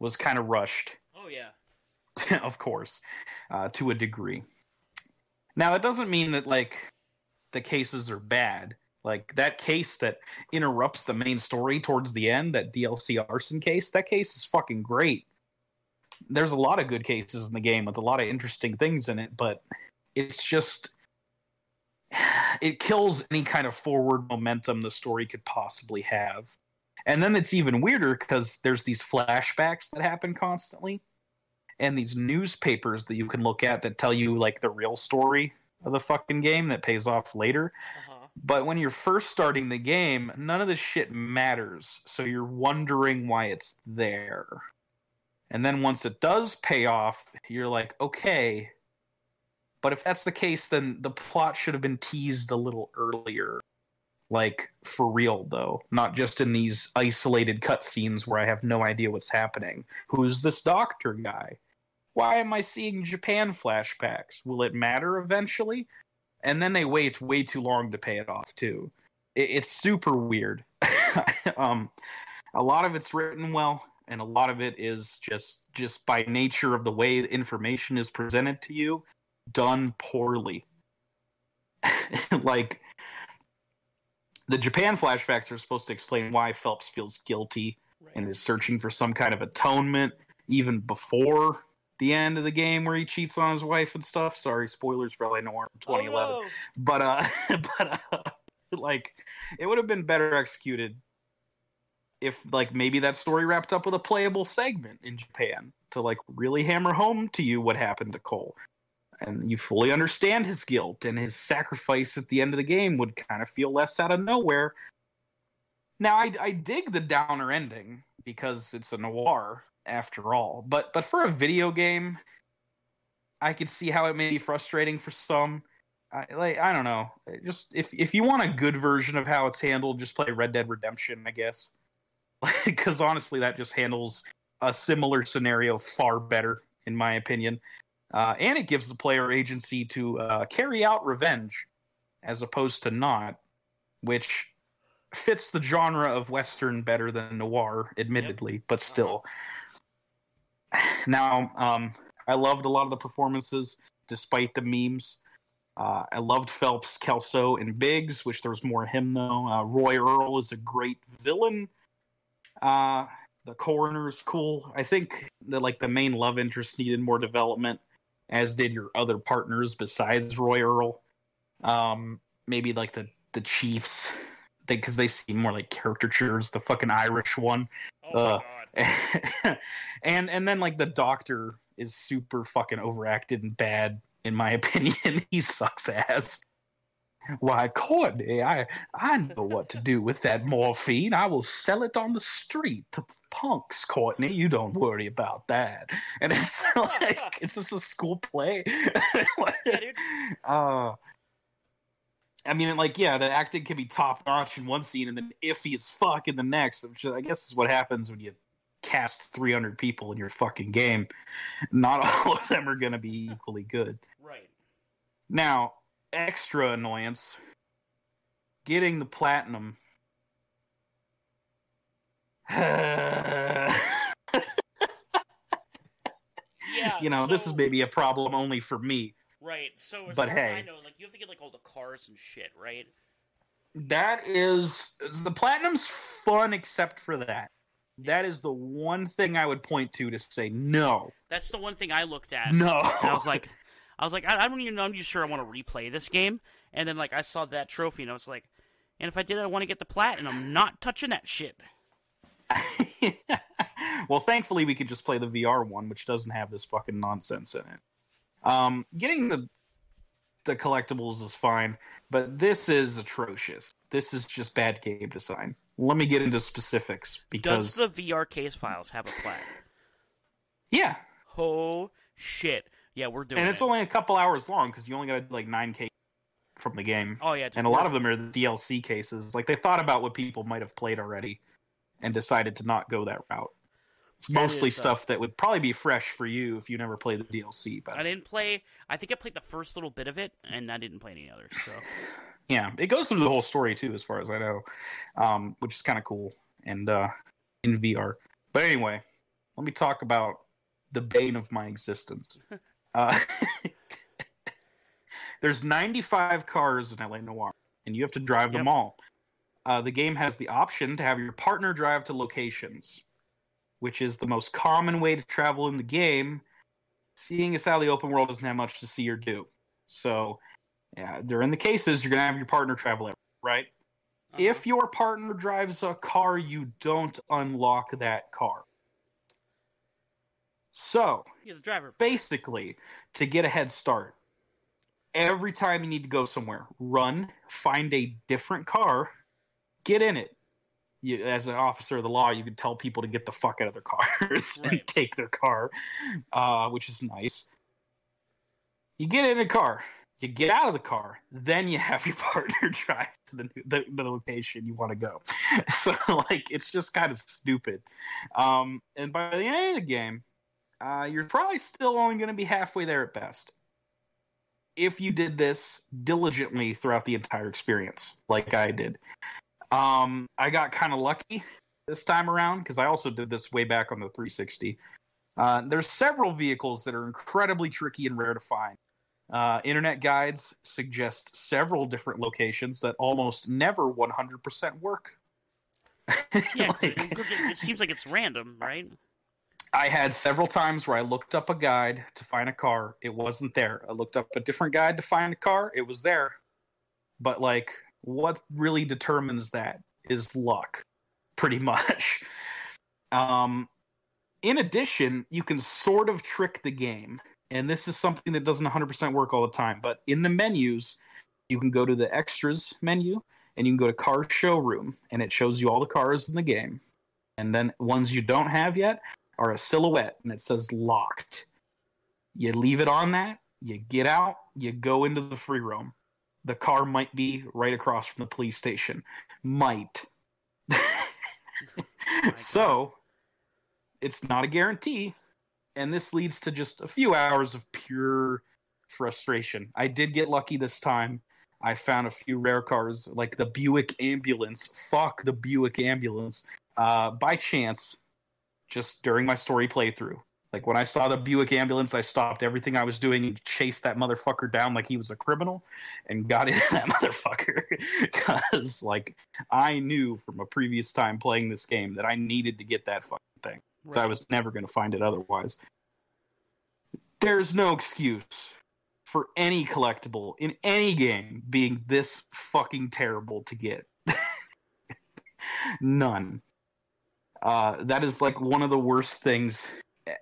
was kind of rushed. Of course, uh, to a degree. Now it doesn't mean that like the cases are bad. Like that case that interrupts the main story towards the end, that DLC arson case, that case is fucking great there's a lot of good cases in the game with a lot of interesting things in it, but it's just it kills any kind of forward momentum the story could possibly have. And then it's even weirder because there's these flashbacks that happen constantly and these newspapers that you can look at that tell you like the real story of the fucking game that pays off later. Uh-huh. But when you're first starting the game, none of this shit matters. So you're wondering why it's there. And then once it does pay off, you're like, okay. But if that's the case, then the plot should have been teased a little earlier. Like, for real, though. Not just in these isolated cutscenes where I have no idea what's happening. Who's this doctor guy? Why am I seeing Japan flashbacks? Will it matter eventually? And then they wait way too long to pay it off, too. it's super weird. um, a lot of it's written well and a lot of it is just just by nature of the way information is presented to you, done poorly. like the Japan flashbacks are supposed to explain why Phelps feels guilty Right. and is searching for some kind of atonement even before the end of the game where he cheats on his wife and stuff. Sorry, spoilers for L.A. Noire 2011 Oh, no. but uh but uh, like it would have been better executed if like maybe that story wrapped up with a playable segment in Japan to like really hammer home to you what happened to Cole and you fully understand his guilt and his sacrifice at the end of the game would kind of feel less out of nowhere now I, I dig the downer ending because it's a noir after all but but for a video game i could see how it may be frustrating for some I, like I don't know. Just if if you want a good version of how it's handled, just play Red Dead Redemption, I guess. Because honestly, that just handles a similar scenario far better, in my opinion. Uh, and it gives the player agency to uh, carry out revenge, as opposed to not, which fits the genre of western better than noir, admittedly, but still. Now, um, I loved a lot of the performances, despite the memes. Uh, I loved Phelps, Kelso, and Biggs. Wish there was more of him though. Uh, Roy Earle is a great villain. Uh, the coroner is cool. I think that like the main love interest needed more development, as did your other partners besides Roy Earle. Um, maybe like the the Chiefs, because they, seem more like caricatures. The fucking Irish one Oh Uh, my god. and and then like the doctor is super fucking overacted and bad in my opinion. He sucks ass. Why courtney i i know what to do with that morphine. I will sell it on the street to punks courtney. You don't worry about that. And it's like it's just a school play. Yeah, dude. uh I mean, like, yeah, the acting can be top notch in one scene and then iffy as fuck in the next, which I guess is what happens when you cast 300 people in your fucking game. Not all of them are going to be equally good. Right. Now, extra annoyance getting the platinum. Yeah. you know, this is maybe a problem only for me. Right. So as But hey, I know, like you have to get like all the cars and shit, right? That is the platinum's fun except for that. That is the one thing I would point to to say no. That's the one thing I looked at. No. And I was like, I was like, I, I don't even know. I'm just sure I want to replay this game. And then like I saw that trophy, and I was like, and if I did, I want to get the platinum. I'm not touching that shit. well, thankfully we could just play the VR one, which doesn't have this fucking nonsense in it. Um, getting the the collectibles is fine, but this is atrocious. This is just bad game design. Let me get into specifics because Does the VR case files have a plat? yeah, Oh shit! Yeah, we're doing and it's it. only a couple hours long because you only got like nine K from the game. oh yeah, and a lot of them are the DLC cases. Like they thought about what people might have played already, and decided to not go that route. It's mostly stuff that would probably be fresh for you if you never played the DLC. But I didn't play. I think I played the first little bit of it, and I didn't play any others. So yeah, it goes through the whole story too, as far as I know, um, which is kind of cool and uh, in VR. But anyway, let me talk about the bane of my existence. uh, there's 95 cars in L.A. Noire, and you have to drive them all. Uh, the game has the option to have your partner drive to locations, which is the most common way to travel in the game. Seeing as how the open world doesn't have much to see or do, so yeah, during the cases you're gonna have your partner travel, everywhere, right? uh-huh. If your partner drives a car, you don't unlock that car. So yeah, the driver. basically, to get a head start, every time you need to go somewhere, run, find a different car, get in it. You, as an officer of the law, you can tell people to get the fuck out of their cars and take their car, uh, which is nice. You get in a car, you get out of the car, then you have your partner drive to the the, the location you want to go. So like, it's just kind of stupid. Um, and by the end of the game, uh, you're probably still only going to be halfway there at best. If you did this diligently throughout the entire experience, like I did, um, I got kind of lucky this time around because I also did this way back on the 360. Uh, there's several vehicles that are incredibly tricky and rare to find. Uh, internet guides suggest several different locations that almost never 100% work. Yeah, because Like- it, 'cause it, it seems like it's random, right? I had several times where I looked up a guide to find a car. It wasn't there. I looked up a different guide to find a car. It was there. But, like, what really determines that is luck, pretty much. Um, in addition, you can sort of trick the game. And this is something that doesn't 100% work all the time. But in the menus, you can go to the extras menu and you can go to car showroom and it shows you all the cars in the game. And then ones you don't have yet are a silhouette and it says locked. You leave it on that, you get out, you go into the free roam. The car might be right across from the police station. Might. so, it's not a guarantee. And this leads to just a few hours of pure frustration. I did get lucky this time. I found a few rare cars, like the Buick Ambulance. Fuck the Buick Ambulance. Uh, by chance, just during my story playthrough. Like when I saw the Buick ambulance, I stopped everything I was doing and chased that motherfucker down like he was a criminal and got in that motherfucker. Because, like, I knew from a previous time playing this game that I needed to get that fucking thing. So I was never going to find it otherwise. There's no excuse for any collectible in any game being this fucking terrible to get. None. Uh, that is like one of the worst things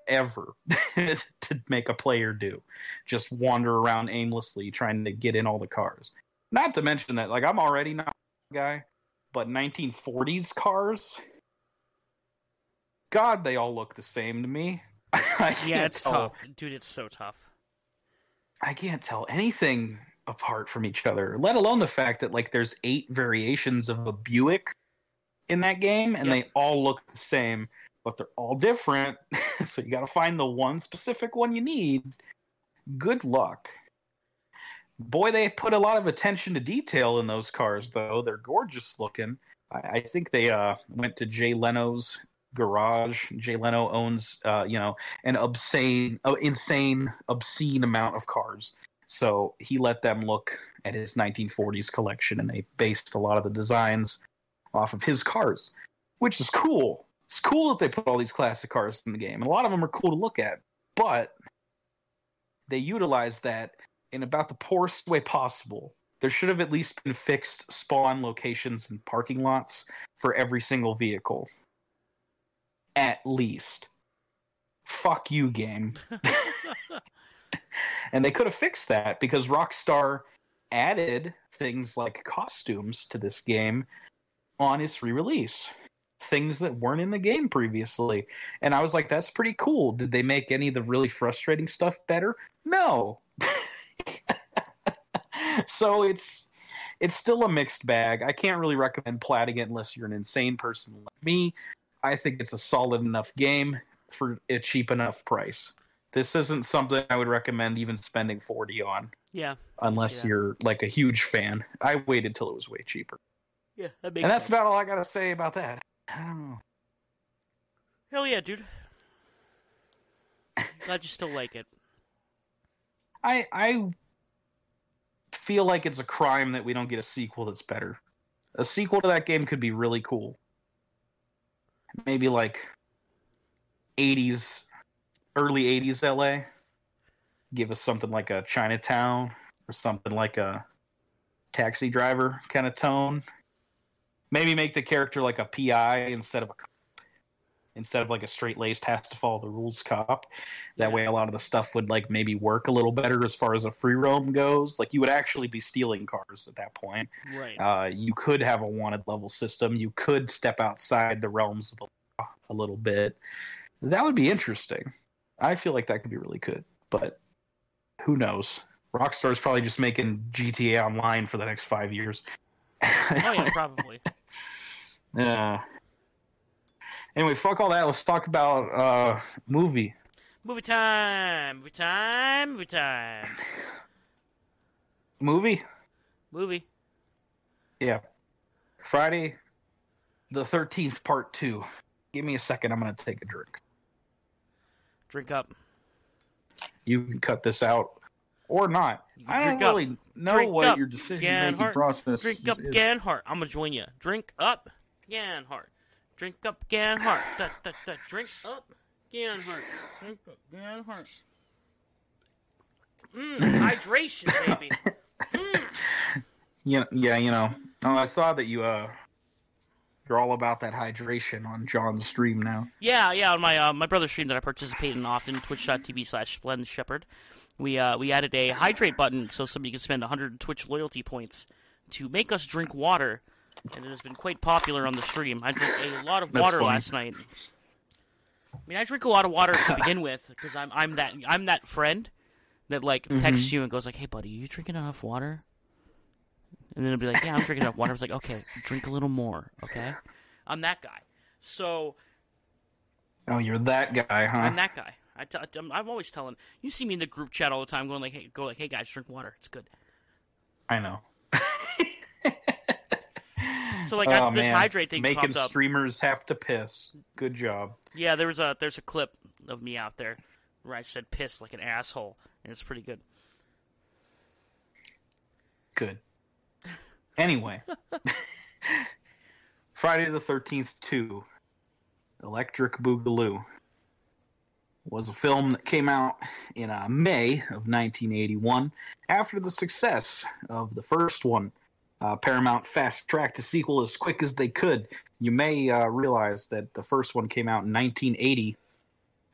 ever to make a player do. Just wander around aimlessly trying to get in all the cars. Not to mention that, like, I'm already not a guy, but 1940s cars, God, they all look the same to me. Yeah, it's tell- tough, dude. It's so tough. I can't tell anything apart from each other, let alone the fact that like there's eight variations of a Buick in that game and Yep. they all look the same, but they're all different. so you got to find the one specific one you need. Good luck. Boy, they put a lot of attention to detail in those cars, though. They're gorgeous looking. I, I think they uh, went to Jay Leno's garage. Jay Leno owns, uh, you know, an obscene, uh, insane, obscene amount of cars. So he let them look at his 1940s collection, and they based a lot of the designs off of his cars, which is cool. It's cool that they put all these classic cars in the game, and a lot of them are cool to look at. But they utilize that in about the poorest way possible. There should have at least been fixed spawn locations and parking lots for every single vehicle. At least. Fuck you, game. and they could have fixed that because Rockstar added things like costumes to this game on its re-release things that weren't in the game previously. And i was like that's pretty cool. Did they make any of the really frustrating stuff better? No. So it's it's still a mixed bag. I can't really recommend platting it unless you're an insane person like me. I think it's a solid enough game for a cheap enough price. This isn't something i would recommend even spending 40 on. Yeah, unless that. you're like a huge fan. I waited till it was way cheaper. Yeah, that makes and that's sense. about all I gotta say about that. I don't know. Hell yeah, dude. Glad you still like it. I I feel like it's a crime that we don't get a sequel that's better. A sequel to that game could be really cool. Maybe like 80s, early 80s LA. Give us something like a Chinatown or something like a taxi driver kind of tone. Maybe make the character like a PI instead of a. Instead of like a straight laced has to follow the rules cop. That way a lot of the stuff would like maybe work a little better as far as a free roam goes. Like you would actually be stealing cars at that point. Right. Uh, you could have a wanted level system. You could step outside the realms of the law a little bit. That would be interesting. I feel like that could be really good, but who knows? Rockstar's probably just making GTA Online for the next five years. Oh yeah, probably. Yeah. Anyway, fuck all that. Let's talk about uh movie. Movie time. Movie time. Movie time. Movie? Movie. Yeah. Friday, the 13th part 2. Give me a second. I'm going to take a drink. Drink up. You can cut this out or not. I don't drink up. really know Drink what up, your decision making Ganhart. process Drink up, is. Ganhart. I'm gonna join you. Drink up, Ganhart. Drink up, Ganhart. Da, da, da. Drink up, Ganhart. Drink up, Ganhart. Mmm, hydration, baby. Mm. Yeah, yeah, you know. Oh, I saw that you uh you're all about that hydration on John's stream now. Yeah, yeah. On my uh, my brother's stream that I participate in often, twitch.tv slash Splend Shepherd, we uh, we added a hydrate button so somebody can spend 100 Twitch loyalty points to make us drink water, and it has been quite popular on the stream. I drank a lot of That's water funny. last night. I mean, I drink a lot of water to begin with because I'm I'm that I'm that friend that like Mm-hmm. texts you and goes like, "Hey, buddy, you drinking enough water?" And then it'll be like, "Yeah, I'm drinking enough water." I was like, "Okay, drink a little more." Okay, I'm that guy. So Oh, you're that guy, huh? I'm that guy. I t- I'm, I'm always telling. You see me in the group chat all the time, going like, "Hey, go like, hey guys, drink water. It's good." I know. So like oh, I, this man. hydrate thing Making up. streamers have to piss. Good job. Yeah, there was a there's a clip of me out there where I said "piss" like an asshole, and it's pretty good. Good. Anyway, Friday the 13th 2, Electric Boogaloo, was a film that came out in uh, May of 1981 after the success of the first one. Uh, Paramount fast tracked a sequel as quick as they could. You may uh, realize that the first one came out in 1980,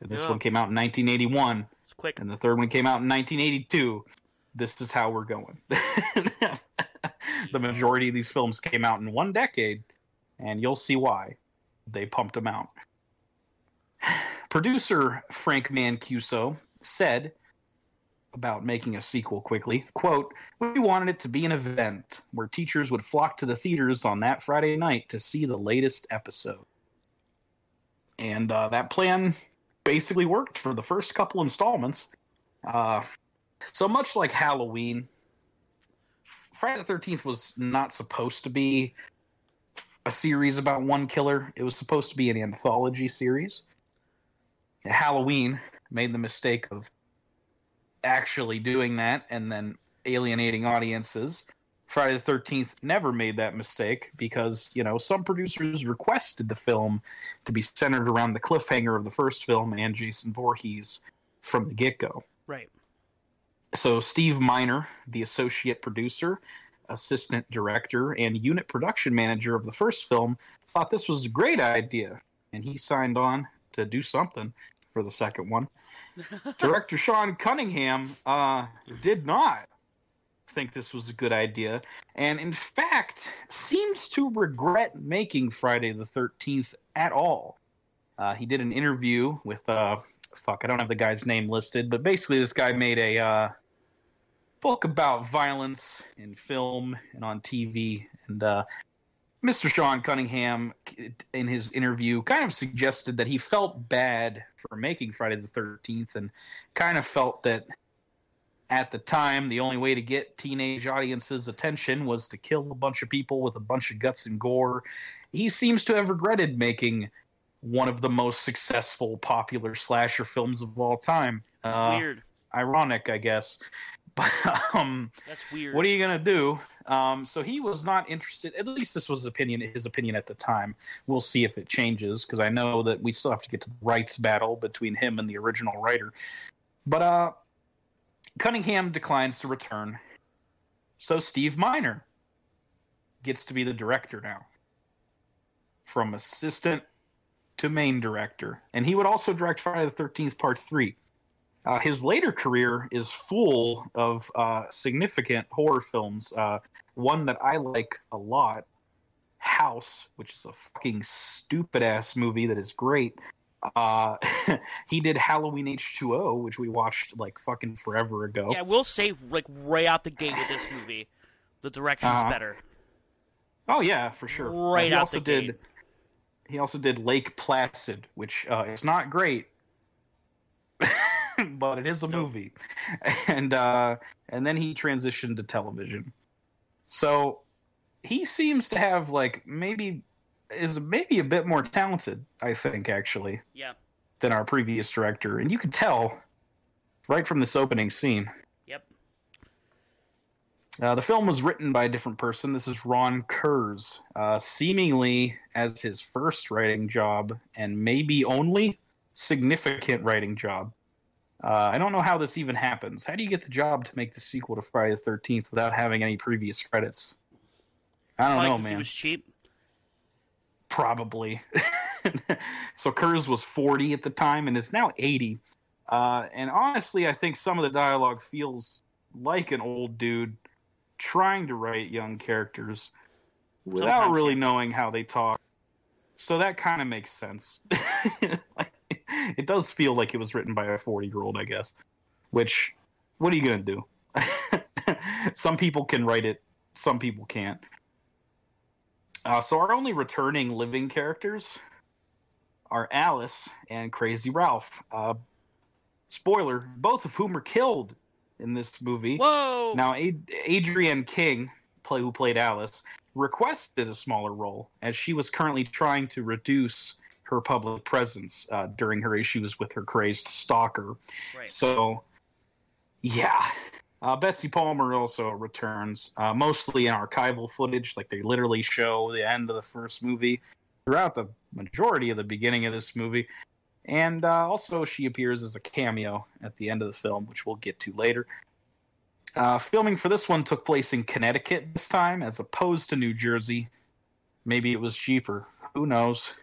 and this Yeah. one came out in 1981 It's quick. and the third one came out in 1982. This is how we're going. the majority of these films came out in one decade, and you'll see why they pumped them out. Producer Frank Mancuso said about making a sequel quickly, quote, "We wanted it to be an event where teachers would flock to the theaters on that Friday night to see the latest episode." And uh, that plan basically worked for the first couple installments. Uh, so much like Halloween, Friday the 13th was not supposed to be a series about one killer. It was supposed to be an anthology series. Halloween made the mistake of actually doing that and then alienating audiences. Friday the 13th never made that mistake because, you know, some producers requested the film to be centered around the cliffhanger of the first film and Jason Voorhees from the get go. Right. So, Steve Miner, the associate producer, assistant director, and unit production manager of the first film, thought this was a great idea, and he signed on to do something for the second one. Director Sean Cunningham uh, did not think this was a good idea, and in fact, seems to regret making Friday the 13th at all. Uh, he did an interview with, uh, fuck, I don't have the guy's name listed, but basically, this guy made a uh, book about violence in film and on TV, and uh, Mr. Sean Cunningham, in his interview, kind of suggested that he felt bad for making Friday the 13th and kind of felt that at the time the only way to get teenage audiences' attention was to kill a bunch of people with a bunch of guts and gore. He seems to have regretted making one of the most successful popular slasher films of all time. It's Uh, weird. Ironic, I guess. But um, That's weird. what are you gonna do? Um, so he was not interested. At least this was his opinion, his opinion at the time. We'll see if it changes because I know that we still have to get to the rights battle between him and the original writer. But uh, Cunningham declines to return, so Steve Miner gets to be the director now, from assistant to main director, and he would also direct Friday the Thirteenth Part Three. Uh, his later career is full of uh, significant horror films. Uh, one that I like a lot, House, which is a fucking stupid ass movie that is great. Uh, he did Halloween H2O, which we watched like fucking forever ago. Yeah, we'll say like right out the gate with this movie, the direction's Uh-huh. better. Oh yeah, for sure. Right he out also the did. gate. He also did Lake Placid, which uh, is not great, but it is a movie, and uh, and then he transitioned to television. So he seems to have like maybe is maybe a bit more talented, I think, actually, Yeah. than our previous director. And you could tell right from this opening scene. Yep. Uh, the film was written by a different person. This is Ron Kurz, uh, seemingly as his first writing job and maybe only significant writing job. Uh, I don't know how this even happens. How do you get the job to make the sequel to Friday the Thirteenth without having any previous credits? I don't Probably know, man. was cheap. Probably. so Kurz was 40 at the time and it's now 80. Uh, and honestly, I think some of the dialogue feels like an old dude trying to write young characters without Sometimes, really knowing how they talk. So that kind of makes sense. it does feel like it was written by a 40 year old, I guess. Which, what are you going to do? some people can write it, some people can't. Uh, so our only returning living characters are Alice and Crazy Ralph. Uh, spoiler: both of whom are killed in this movie. Whoa! Now, Ad- Adrienne King, play who played Alice, requested a smaller role as she was currently trying to reduce her public presence uh, during her issues with her crazed stalker. right. So, yeah. Uh, Betsy Palmer also returns, uh, mostly in archival footage. Like they literally show the end of the first movie throughout the majority of the beginning of this movie. And uh, also, she appears as a cameo at the end of the film, which we'll get to later. Uh, filming for this one took place in Connecticut this time, as opposed to New Jersey. Maybe it was cheaper. Who knows?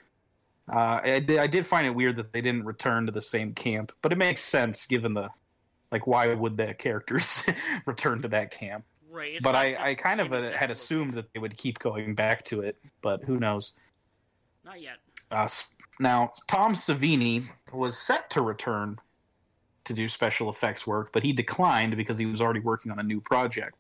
Uh, I, did, I did find it weird that they didn't return to the same camp, but it makes sense given the like why would the characters return to that camp? Right. but I, I kind of same uh, had assumed that they would keep going back to it, but who knows? Not yet. Uh, now, Tom Savini was set to return to do special effects work, but he declined because he was already working on a new project.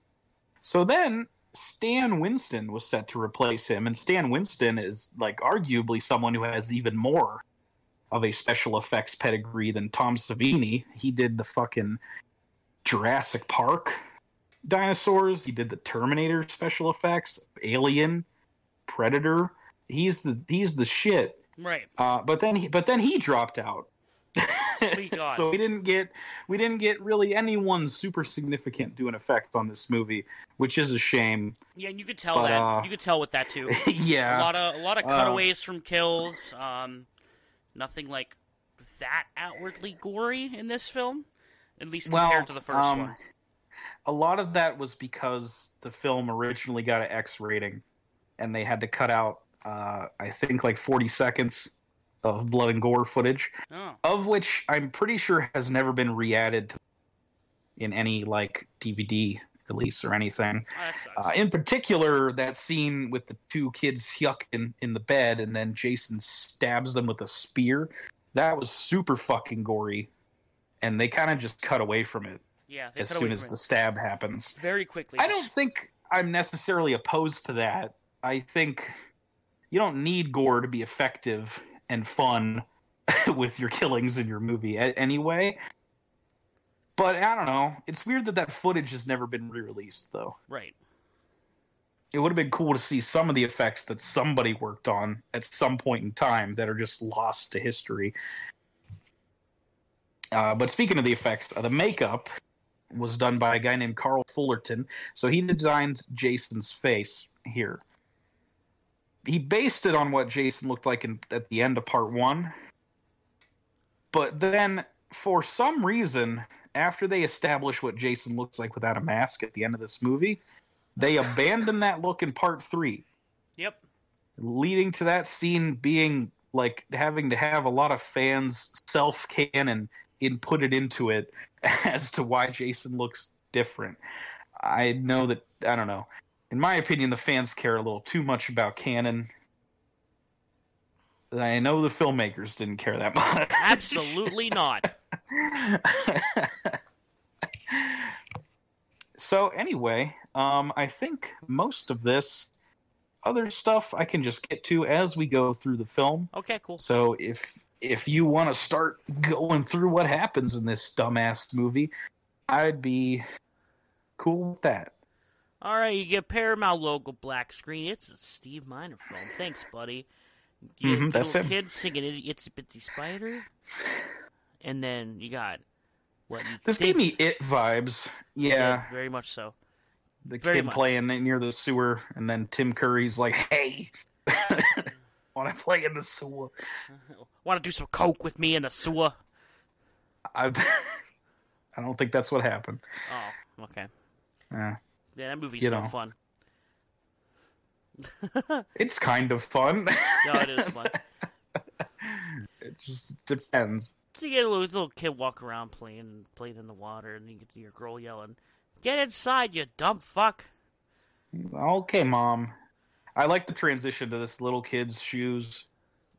So then Stan Winston was set to replace him, and Stan Winston is like arguably someone who has even more of a special effects pedigree than Tom Savini. He did the fucking Jurassic Park dinosaurs, he did the Terminator special effects, Alien, Predator. He's the he's the shit. Right. Uh, but then he, but then he dropped out. Sweet God. so we didn't get we didn't get really anyone super significant doing effects on this movie, which is a shame. Yeah, and you could tell But, that. uh, you could tell with that too. yeah, a lot of a lot of Uh, cutaways from kills. Um, nothing like that outwardly gory in this film, at least compared well, to the first um, one. a lot of that was because the film originally got an X rating, and they had to cut out uh, I think like forty seconds of blood and gore footage. Oh, of which I'm pretty sure has never been re-added in any like DVD release or anything. oh. Uh, in particular, that scene with the two kids yucking in the bed, and then Jason stabs them with a spear. That was super fucking gory, and they kind of just cut away from it yeah, as soon as from the stab happens. very quickly. I don't think I'm necessarily opposed to that. I think you don't need gore to be effective and fun with your killings in your movie anyway. But I don't know. It's weird that that footage has never been re-released, though. Right. It would have been cool to see some of the effects that somebody worked on at some point in time that are just lost to history. Uh, but speaking of the effects, uh, the makeup was done by a guy named Carl Fullerton. So he designed Jason's face here. He based it on what Jason looked like in, at the end of part one. But then, for some reason, after they establish what Jason looks like without a mask at the end of this movie, they abandon that look in part three, Yep. leading to that scene being like having to have a lot of fans self canon inputted into it as to why Jason looks different. I know that I don't know. In my opinion, the fans care a little too much about canon. I know the filmmakers didn't care that much. Absolutely not. so anyway, um, I think most of this other stuff I can just get to as we go through the film. Okay, cool. So if if you want to start going through what happens in this dumbass movie, I'd be cool with that. All right, you get Paramount logo black screen. It's a Steve Miner film. Thanks, buddy. You Mhm, get that's little him. kid singing "Itsy Bitsy Spider," and then you got what? You, This gave me it vibes. Yeah, very much so. the very kid much. playing near the sewer, and then Tim Curry's like, "Hey, want to play in the sewer?" Want to do some coke with me in the sewer? I, I don't think that's what happened. Oh, okay. Yeah. Yeah, that movie's You so know. fun. It's kind of fun. No, it is fun. it just depends. So you get a little, little kid walk around playing playing in the water, and you get your girl yelling, "Get inside, you dumb fuck!" Okay, mom. I like the transition to this little kid's shoes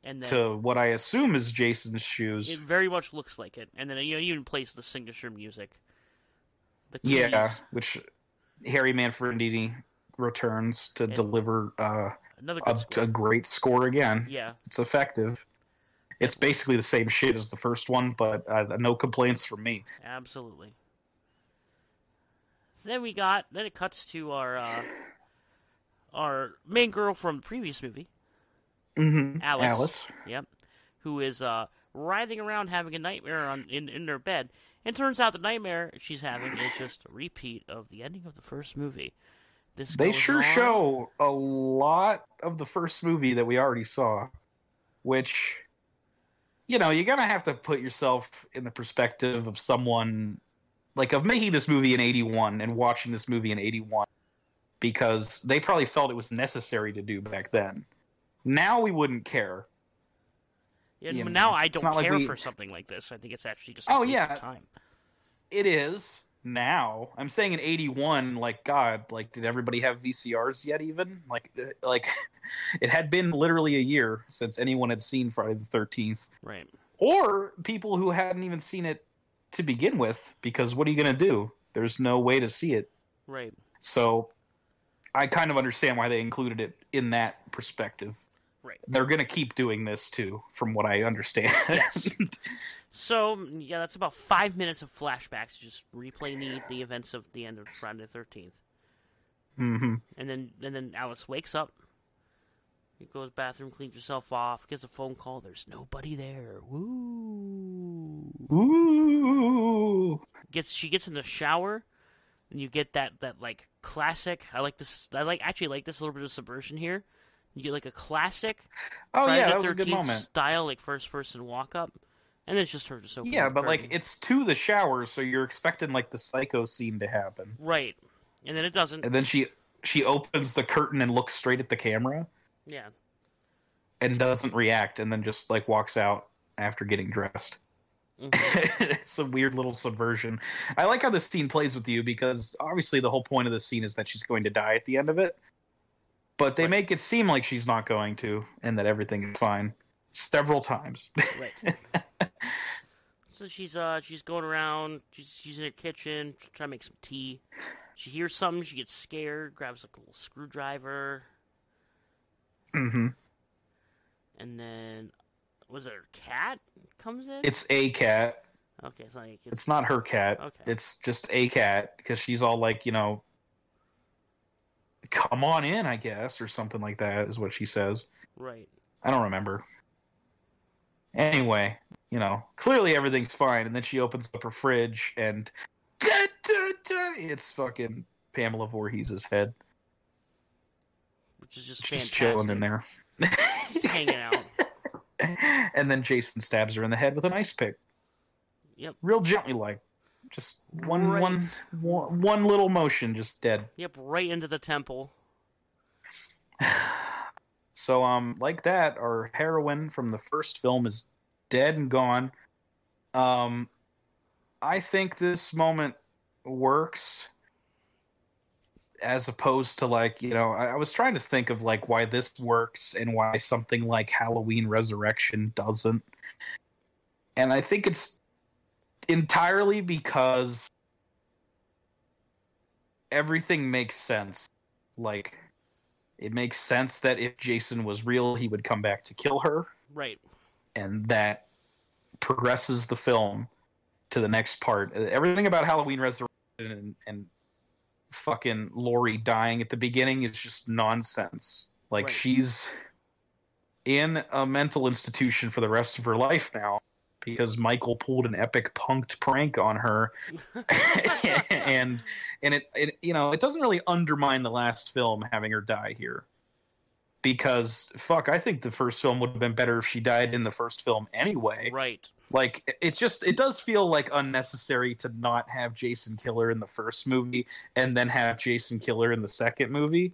And then to what I assume is Jason's shoes. it very much looks like it. And then you know, even plays the signature music. The Yeah, which Harry Manfredini returns to And- deliver uh, another a, a great score again. Yeah, It's effective. It's basically the same shit as the first one, but uh, no complaints from me. absolutely. Then we got. Then it cuts to our uh, our main girl from the previous movie. Mm-hmm. Alice. Alice. Yep. Who is uh, writhing around having a nightmare on, in, in their bed. And turns out the nightmare she's having is just a repeat of the ending of the first movie. This They sure on- show a lot of the first movie that we already saw, which, you know, you're going to have to put yourself in the perspective of someone, like, of making this movie in 81 and watching this movie in 81, because they probably felt it was necessary to do back then. Now we wouldn't care. Yeah, you but know, now I don't not like care we- for something like this. I think it's actually just a Oh, waste yeah. of time. It is now. I'm saying in 81, like, God, like, did everybody have VCRs yet, even? Like, uh, like, it had been literally a year since anyone had seen Friday the 13th. Right. or people who hadn't even seen it to begin with because what are you going to do there's no way to see it Right. so i kind of understand why they included it in that perspective Right. they're going to keep doing this too from what i understand Yes. So yeah, that's about five minutes of flashbacks, just replaying the, the events of the end of Friday the Thirteenth, hmm and then and then Alice wakes up. He goes bathroom, cleans herself off, gets a phone call. There's nobody there. Woo! Ooh. Gets she gets in the shower, and you get that that like classic. I like this. I like actually like this little bit of subversion here. You get like a classic oh Friday yeah the that was a good 13th moment style like first person walk up, and it's just her just opening yeah but like it's to the shower so you're expecting like the psycho scene to happen right, and then it doesn't. and then she she opens the curtain and looks straight at the camera Yeah. and doesn't react and then just like walks out after getting dressed Mhm. it's a weird little subversion. I like how this scene plays with you because obviously the whole point of the scene is that she's going to die at the end of it. But they Right. make it seem like she's not going to and that everything is fine several times. Right. So she's uh she's going around. She's she's in her kitchen trying to make some tea. She hears something. She gets scared. Grabs like a little screwdriver, Mm hmm and then was it her cat comes in? It's a cat. okay. It's like it's, It's not her cat. Okay. It's just a cat because she's all like, you know, come on in, I guess, or something like that is what she says. right. I don't remember. Anyway, you know, clearly everything's fine, and then she opens up her fridge and da, da, da, it's fucking Pamela Voorhees' head. Which is just She's fantastic. chilling in there. Hanging out. and then Jason stabs her in the head with an ice pick. Yep. Real gently like. Just one, Right. one, one, one little motion, just dead. Yep. Right into the temple. So, um, like that, our heroine from the first film is dead and gone. Um, I think this moment works as opposed to like you know I, I was trying to think of like why this works and why something like Halloween Resurrection doesn't, and I think it's entirely because everything makes sense. Like it makes sense that if Jason was real, he would come back to kill her, Right. and that progresses the film to the next part. Uh, everything about Halloween Resurrection and, and fucking Laurie dying at the beginning is just nonsense. Like Right. she's in a mental institution for the rest of her life now because Michael pulled an epic punked prank on her and and it, it you know it doesn't really undermine the last film having her die here because fuck i think the first film would have been better if she died in the first film anyway Right. like it- it's just it does feel like unnecessary to not have jason killer in the first movie and then have jason killer in the second movie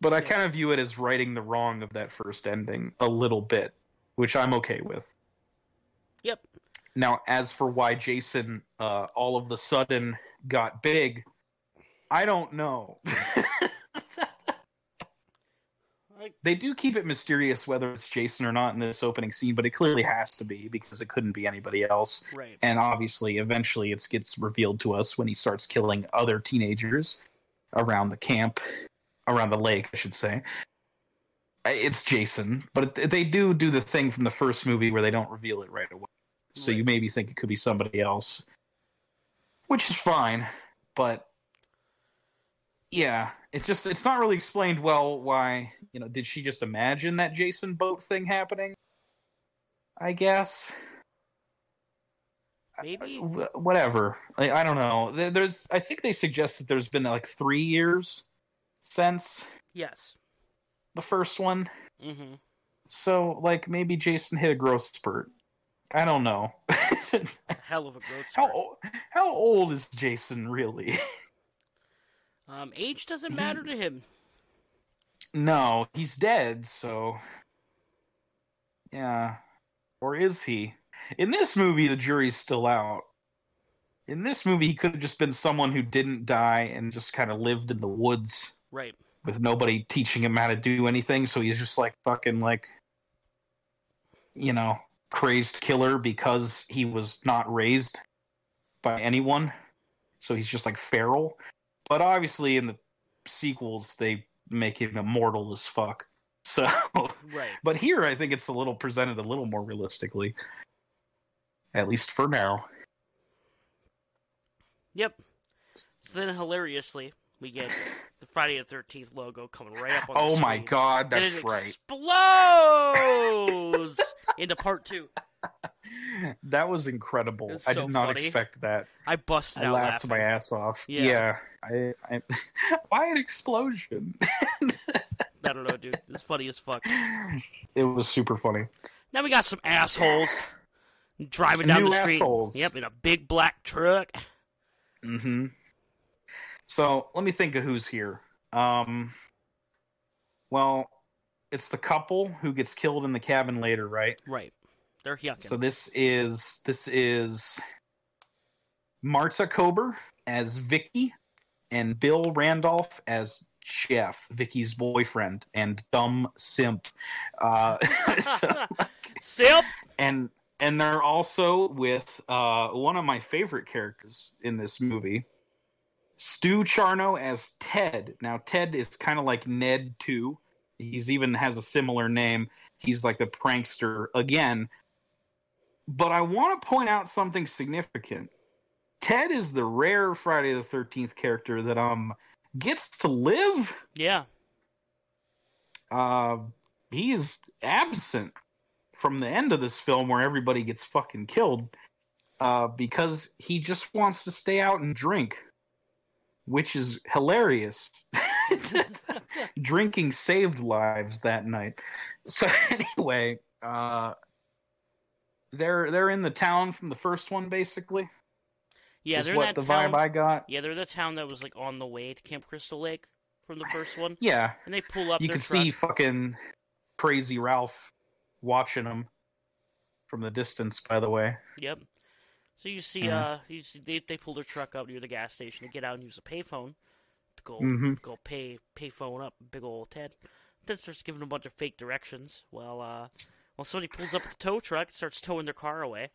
but i Yeah. kind of view it as righting the wrong of that first ending a little bit which i'm okay with. Now, as for why Jason uh, all of the sudden got big, I don't know. Like, they do keep it mysterious whether it's Jason or not in this opening scene, but it clearly has to be because it couldn't be anybody else. right. And obviously, eventually, it gets revealed to us when he starts killing other teenagers around the camp, around the lake, I should say. It's Jason, but they do do the thing from the first movie where they don't reveal it right away. So you Right. maybe think it could be somebody else, which is fine. But yeah, it's just it's not really explained well why you know did she just imagine that Jason boat thing happening? I guess Maybe. Wh- whatever. I, I don't know. There's I think they suggest that there's been like three years since Yes. the first one. Mm-hmm. So like maybe Jason hit a growth spurt. I don't know. Hell of a growth how spurt. o- how old is Jason really? Um, age doesn't matter to him. no, he's dead. So yeah, or is he? In this movie, the jury's still out. In this movie, he could have just been someone who didn't die and just kind of lived in the woods. Right. with nobody teaching him how to do anything so he's just like fucking like you know crazed killer because he was not raised by anyone. So he's just like feral. But obviously in the sequels they make him immortal as fuck. So Right. but here i think it's a little presented a little more realistically. At least for now. Yep. So then, hilariously, we get the Friday the Thirteenth logo coming right up on the oh my god that's that's it right explodes into part two. that was incredible It's i so did not funny. expect that I busted I out laughed laughing. my ass off. Yeah. Yeah, I, I, why an explosion? I don't know, dude. It's funny as fuck. it was super funny. Now we got some assholes driving down New the street. assholes. Yep, in a big black truck. hmm So let me think of who's here. Um, well, it's the couple who gets killed in the cabin later, right? Right. They're yucking. So this is this is Marta Kober as Vicky and Bill Randolph as Jeff, Vicky's boyfriend and dumb simp. Uh, so- Simp. and and they're also with uh, one of my favorite characters in this movie, Stu Charno as Ted. Now Ted is kind of like Ned too. He's even has a similar name. He's like a prankster again. But I want to point out something significant. Ted is the rare Friday the Thirteenth character that um gets to live. Yeah. Uh, he is absent from the end of this film where everybody gets fucking killed uh, because he just wants to stay out and drink, which is hilarious. Drinking saved lives that night. So anyway, uh, they're they're in the town from the first one, basically. Yeah, they're in what that the town. vibe I got. Yeah, they're the town that was like on the way to Camp Crystal Lake from the first one, Yeah, and they pull up. you can truck. see fucking crazy Ralph watching them from the distance. By the way. Yep. So you see, Yeah. uh, you see, they they pull their truck up near the gas station to get out and use a payphone to go hmm go pay pay phone up big old Ted. Then starts giving a bunch of fake directions. Well, uh, well, somebody pulls up the tow truck, starts towing their car away,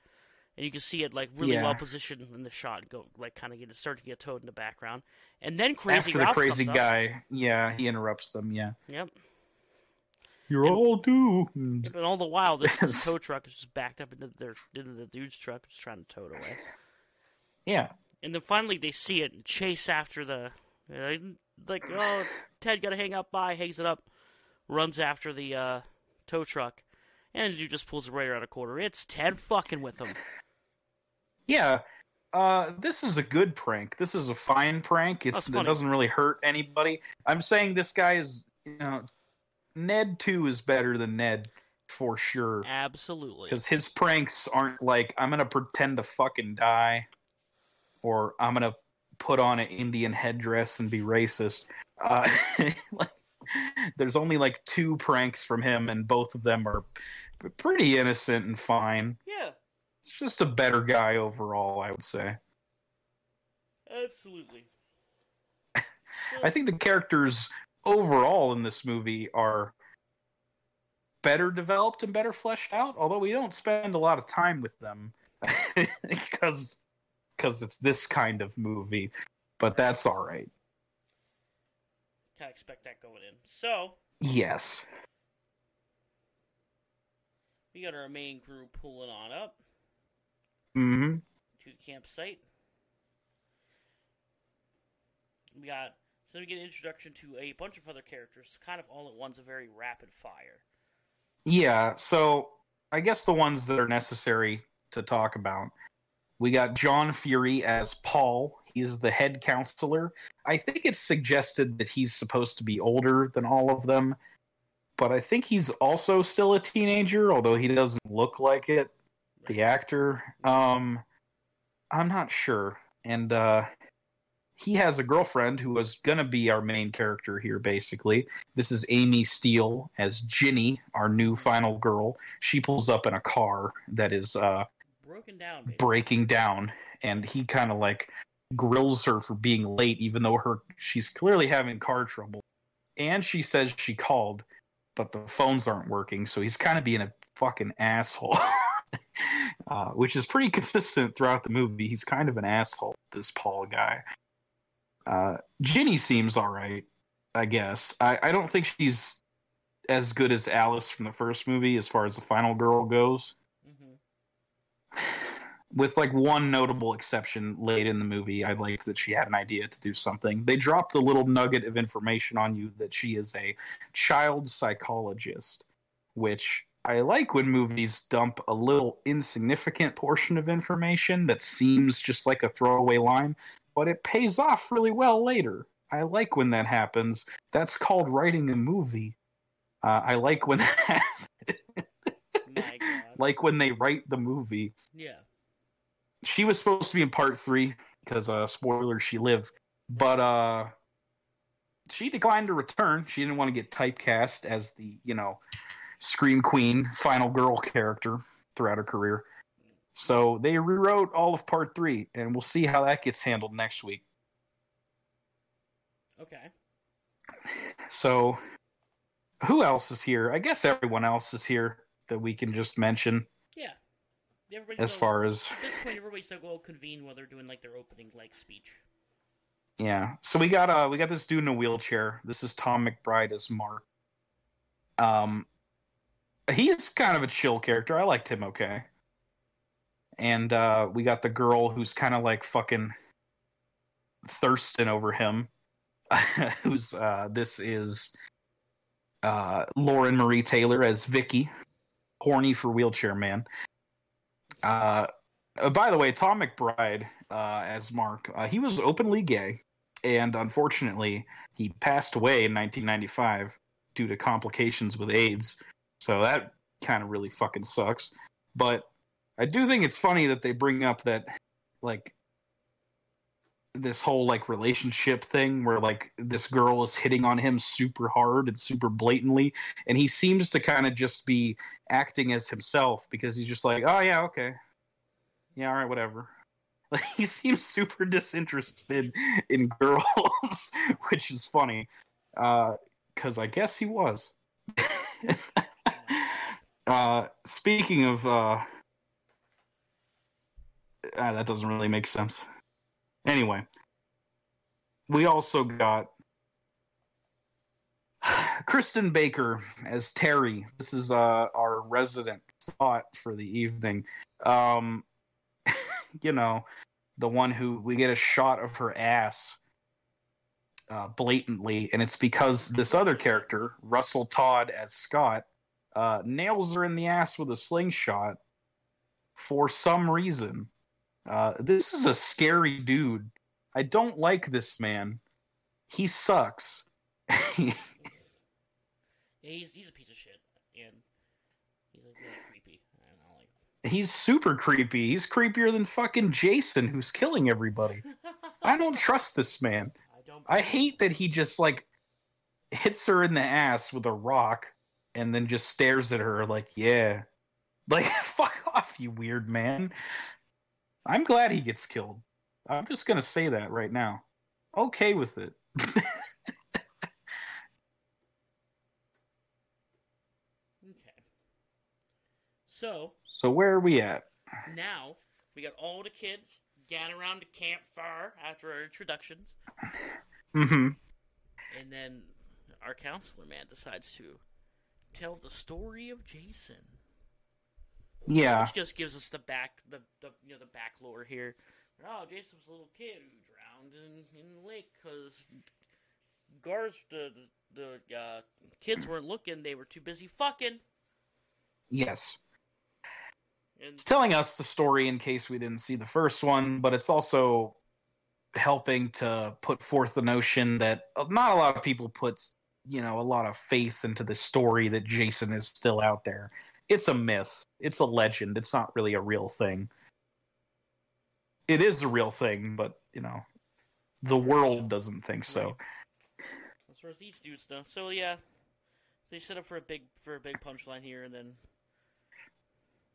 and you can see it like really Yeah. well positioned in the shot, go like kind of get start to get towed in the background, and then crazy After Ralph the crazy comes up. guy, yeah, he interrupts them. Yeah, Yep. You're And- all doomed. But all the while, this, tow truck is just backed up into their into the dude's truck, just trying to tow it away. Yeah, And then finally they see it and chase after the uh, like oh Ted gotta hang up by, hangs it up runs after the uh, tow truck and the dude just pulls it right around a quarter. It's Ted fucking with him. Yeah. Uh, this is a good prank. This is a fine prank. It's it doesn't really hurt anybody. I'm saying this guy is you know Ned two is better than Ned for sure. Absolutely. because his pranks aren't like I'm gonna pretend to fucking die, or I'm gonna put on an Indian headdress and be racist. Uh, like, there's only like two pranks from him, and both of them are pretty innocent and fine. Yeah, It's just a better guy overall, I would say. absolutely. I think the characters overall in this movie are better developed and better fleshed out, although we don't spend a lot of time with them because because it's this kind of movie. But that's all right. Kind of expect that going in. So Yes. we got our main crew pulling on up mm-hmm. to the campsite. We got so we get an introduction to a bunch of other characters, kind of all at once, a very rapid fire. Yeah. So I guess the ones that are necessary to talk about. We got John Furey as Paul. He's the head counselor. I think it's suggested that he's supposed to be older than all of them, but I think he's also still a teenager, although he doesn't look like it. The actor, um, I'm not sure, and uh, he has a girlfriend who was gonna be our main character here. Basically, this is Amy Steel as Ginny, our new final girl. She pulls up in a car that is uh, Broken down, baby. breaking down and he kind of like grills her for being late even though her she's clearly having car trouble and she says she called but the phones aren't working so he's kind of being a fucking asshole uh, which is pretty consistent throughout the movie he's kind of an asshole this paul guy uh, ginny seems all right i guess. I, I don't think she's as good as alice from the first movie as far as the final girl goes. Hmm with like one notable exception late in the movie i liked that she had an idea to do something. They dropped the little nugget of information on you that she is a child psychologist which i like when movies dump a little insignificant portion of information that seems just like a throwaway line but it pays off really well later. I like when that happens. That's called writing a movie. Uh, i like when that like when they write the movie. Yeah. she was supposed to be in part three because uh spoiler she lived. But uh she declined to return. She didn't want to get typecast as the you know scream queen final girl character throughout her career so they rewrote all of part three and we'll see how that gets handled next week Okay. so who else is here i guess everyone else is here that we can just mention Yeah. Everybody's as all- far as at this point, everybody's like all convene while they're doing like their opening like speech. Yeah. So we got uh we got this dude in a wheelchair. This is Tom McBride as Mark. Um he's kind of a chill character. I liked him okay. And uh we got the girl who's kind of like fucking thirsting over him. who's uh this is uh Lauren Marie Taylor as Vicky, horny for wheelchair man. Uh uh, by the way, Tom McBride uh, as Mark, uh, he was openly gay, and unfortunately, he passed away in 1995 due to complications with AIDS. So that kind of really fucking sucks. But I do think it's funny that they bring up that, like, this whole like relationship thing where like this girl is hitting on him super hard and super blatantly and he seems to kind of just be acting as himself because he's just like oh yeah okay yeah, all right, whatever. Like he seems super disinterested in girls, which is funny, uh because I guess he was. uh, speaking of, uh, ah, that doesn't really make sense. Anyway, we also got Kirsten Baker as Terry. This is uh, our resident thought for the evening. Um, you know, the one who we get a shot of her ass uh, blatantly, and it's because this other character, Russell Todd as Scott, uh, nails her in the ass with a slingshot for some reason. Uh, this is a scary dude. I don't like this man. He sucks. Yeah, he's he's a piece of shit, and he's like really creepy. I don't know, like. He's super creepy. He's creepier than fucking Jason, who's killing everybody. I don't trust this man. I don't. I hate that he just like hits her in the ass with a rock and then just stares at her like, yeah. Like, fuck off, you weird man. I'm glad he gets killed. I'm just gonna say that right now. Okay with it. Okay. So so where are we at? now we got all the kids gathering around the campfire after our introductions, mm-hmm. and then our counselor man decides to tell the story of Jason. Yeah. Which just gives us the back, the, the you know the back lore here. Oh, Jason was a little kid who drowned in, in the lake because guards, the the, the uh, kids weren't looking; they were too busy fucking. Yes. And It's telling us the story in case we didn't see the first one, but it's also helping to put forth the notion that not a lot of people put, you know, a lot of faith into the story that Jason is still out there. It's a myth. It's a legend. It's not really a real thing. It is a real thing, but you know, the world doesn't think so. As far as these dudes know, so yeah, they set up for a big for a big punchline here, and then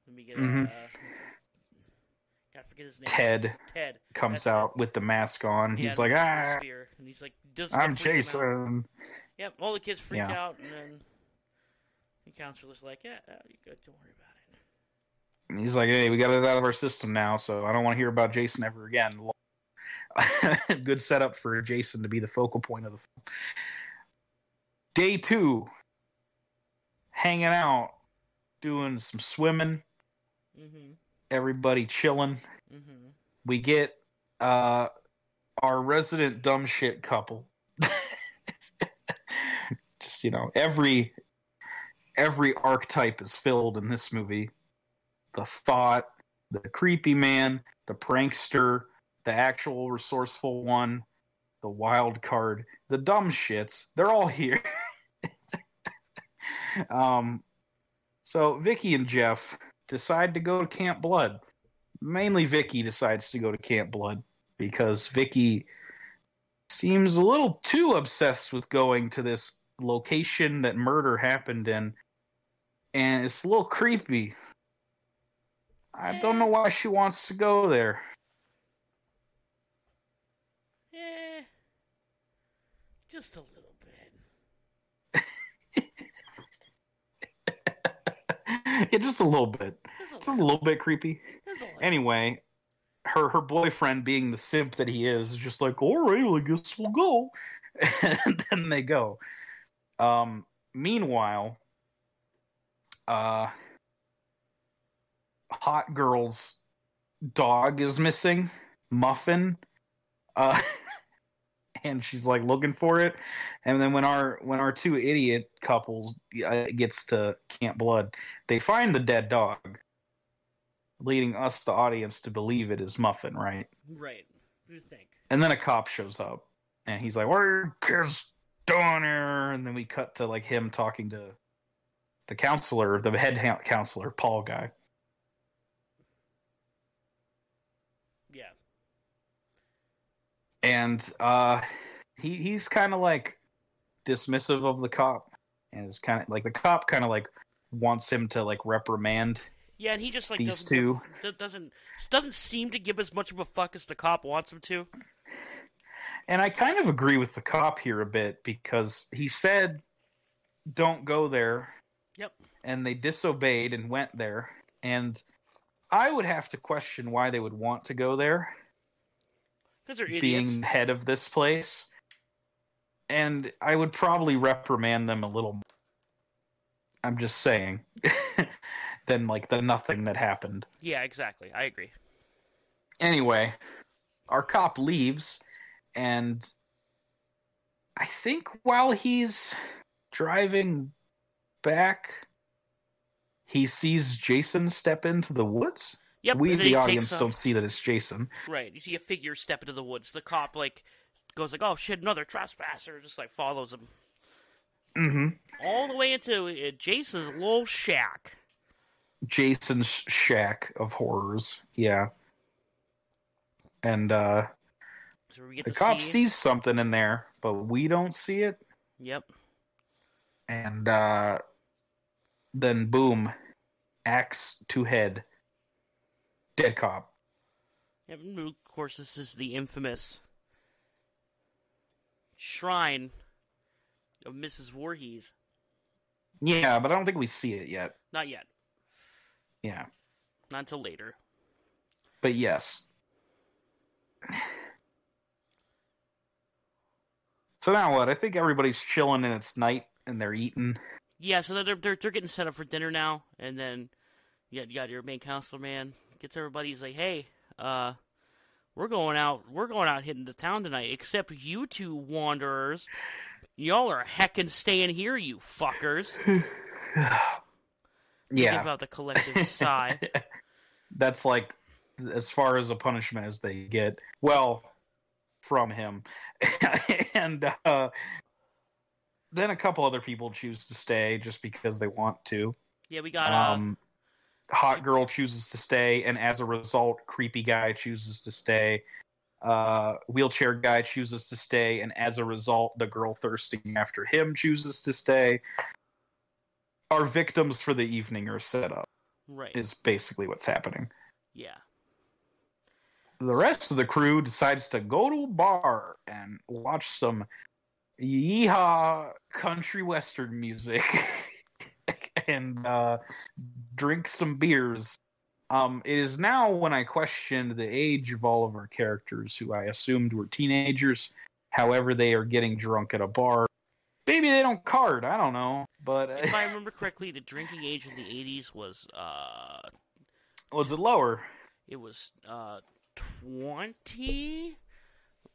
let me get. Mhm. Uh, forget his name. Ted Ted comes That's it. out with the mask on. Yeah, He's like, "Ah, spear. and he's like, I'm. Jason." Yep, all the kids freak Yeah. out, and then the counselor's like, "Yeah, you good? Don't worry about it." And he's like, "Hey, we got it out of our system now, so I don't want to hear about Jason ever again." Good setup for Jason to be the focal point of the film. Day two, hanging out, doing some swimming, Mm-hmm. everybody chilling. Mm-hmm. We get uh, our resident dumb shit couple. Just you know, every every archetype is filled in this movie. The thought, the creepy man, the prankster, the actual resourceful one, the wild card, the dumb shits. They're all here. um, so Vicky and Jeff decide to go to Camp Blood. Mainly Vicky decides to go to Camp Blood because Vicky seems a little too obsessed with going to this location that murder happened in and it's a little creepy. I don't know why she wants to go there. Eh, just a little bit. yeah, just a little bit. Just a Just a little. little bit creepy. Little. Anyway, her her boyfriend, being the simp that he is, is just like, all right, well, I guess we'll go. and then they go. Um, meanwhile, uh, hot girl's dog is missing, Muffin. Uh, and she's like looking for it. And then when our when our two idiot couples uh, gets to Camp Blood, they find the dead dog leading us, the audience, to believe it is Muffin, right? Right. You think? And then a cop shows up, and he's like, "What are your kids doing here?" And then we cut to like him talking to the counselor, the head counselor, Paul guy. Yeah. and uh, he he's kind of like dismissive of the cop, and is kind of like the cop kind of like wants him to like reprimand Yeah, and he just like these doesn't two. doesn't doesn't seem to give as much of a fuck as the cop wants him to. And I kind of agree with the cop here a bit because he said, "Don't go there," Yep. and they disobeyed and went there. And I would have to question why they would want to go there, Because they're idiots. being head of this place. And I would probably reprimand them a little. more. I'm just saying, than like the nothing that happened. Yeah, exactly. I agree. Anyway, our cop leaves, and I think while he's driving back, he sees Jason step into the woods. Yep. we, and then he the audience, off- don't see that it's Jason. Right. You see a figure step into the woods. The cop like goes like, "Oh shit, another trespasser!" Just like follows him Mm-hmm. all the way into uh, Jason's little shack. Jason's shack of horrors. Yeah. And uh So we get the cop see. sees something in there, but we don't see it. Yep. And uh then boom, axe to head. Dead cop. And Of course, this is the infamous shrine of Mrs. Voorhees. Yeah, but I don't think we see it yet. Not yet. Yeah. Not until later. But yes. So now what? I think everybody's chilling and it's night and they're eating. Yeah, so they're they're, they're getting set up for dinner now, and then you got, you got your main counselor man gets everybody. He's like, "Hey, uh, we're going out. We're going out hitting the town tonight. Except you two wanderers, y'all are heckin' staying here, you fuckers." Yeah. about the collective sigh. That's like as far as a punishment as they get. Well, from him. and uh then a couple other people choose to stay just because they want to. Yeah, we got uh, Um, hot girl chooses to stay, and as a result, creepy guy chooses to stay. Uh, wheelchair guy chooses to stay, and as a result, the girl thirsting after him chooses to stay. Our victims for the evening are set up. right. Is basically what's happening. Yeah. The rest of the crew decides to go to a bar and watch some yeehaw country western music and uh, drink some beers. Um, it is now when I questioned the age of all of our characters, who I assumed were teenagers. However, they are getting drunk at a bar. Maybe they don't card. I don't know. But If I remember correctly, the drinking age in the '80s was uh, was it lower? it was uh, twenty.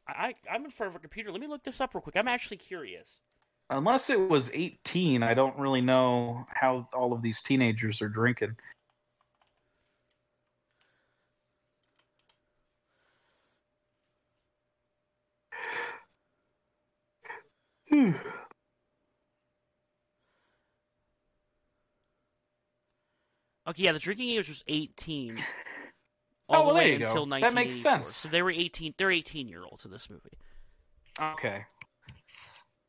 I I'm in front of a computer. Let me look this up real quick. I'm actually curious. Unless it was 18, I don't really know how all of these teenagers are drinking. Okay, yeah, the drinking age was 18. Oh, All well, the way there you go. until That makes 1984. sense. So they were 18. They're 18 year olds in this movie. Okay.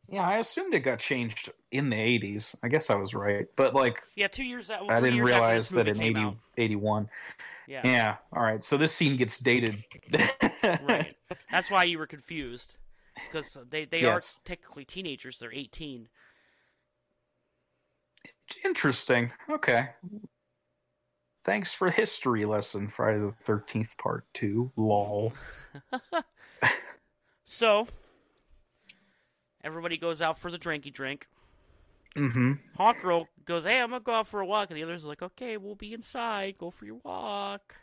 Yeah, I assumed it got changed in the 80s. I guess I was right. But, like, Yeah, two years. that Well, I didn't realize that in came 80, out. 81. Yeah, Yeah, all right. So this scene gets dated. right. That's why you were confused because they they Yes. are technically teenagers. They're 18. Interesting. Okay. Thanks for history lesson, Friday the 13th, part two. Lol. So everybody goes out for the drinky drink. Mm hmm. Hawk Girl goes, "Hey, I'm gonna go out for a walk," and the others are like, "Okay, we'll be inside. Go for your walk."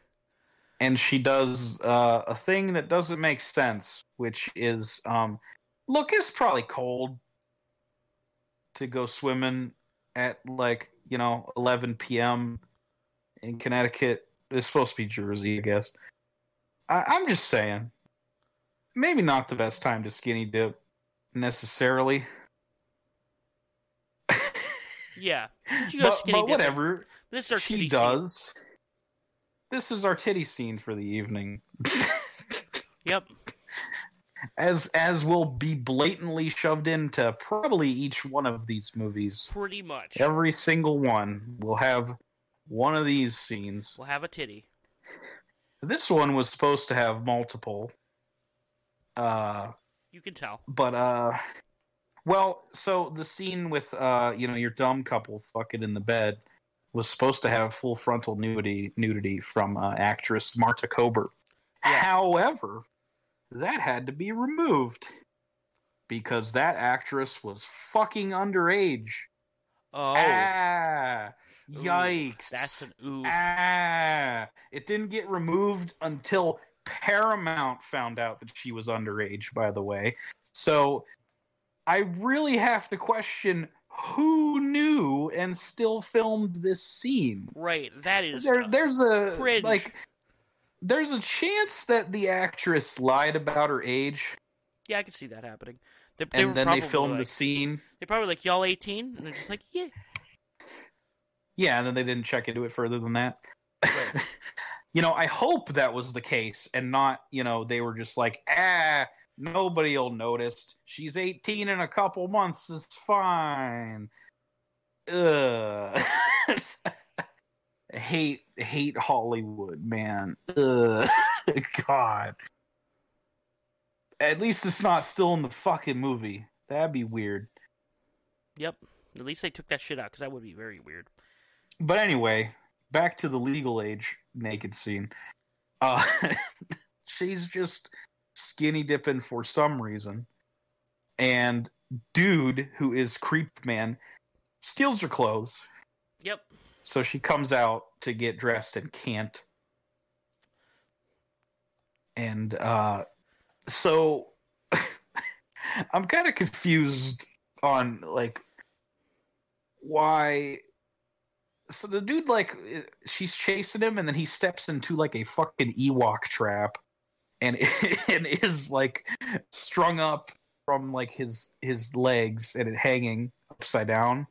and she does uh, a thing that doesn't make sense, which is, um, look, it's probably cold to go swimming at like you know 11 p.m. in Connecticut. It's supposed to be Jersey, I guess. I- I'm just saying, maybe not the best time to skinny dip necessarily. Yeah, you go but, skinny but whatever This is our she titty scene. does. This is our titty scene for the evening. Yep. as as will be blatantly shoved into probably each one of these movies. Pretty much. Every single one will have one of these scenes. We'll have a titty. This one was supposed to have multiple. Uh You can tell. but uh well, so the scene with uh you know your dumb couple fucking in the bed was supposed to have full frontal nudity nudity from uh, actress Marta Kober. Yeah. However, that had to be removed because that actress was fucking underage. Oh, Ah, yikes! that's an oof. ah. It didn't get removed until Paramount found out that she was underage, by the way. So I really have to question who knew and still filmed this scene. Right. That is There, there's a cringe. like, there's a chance that the actress lied about her age, yeah, I can see that happening. They, they and then they filmed like, the scene. They're probably like y'all eighteen, and they're just like, yeah. Yeah, and then they didn't check into it further than that. Right. you know, I hope that was the case and not, you know, they were just like, ah, nobody'll notice. She's 18 in a couple months. It's fine. Ugh. hate hate Hollywood, man. Ugh. God. At least it's not still in the fucking movie. That'd be weird. Yep. At least they took that shit out because that would be very weird. But anyway, back to the legal age naked scene. Uh, she's just skinny dipping for some reason, and dude, who is creep man, steals her clothes. Yep. So she comes out to get dressed and can't. And uh, so I'm kind of confused on like why so the dude like she's chasing him and then he steps into like a fucking Ewok trap and and is like strung up from like his his legs and it hanging upside down.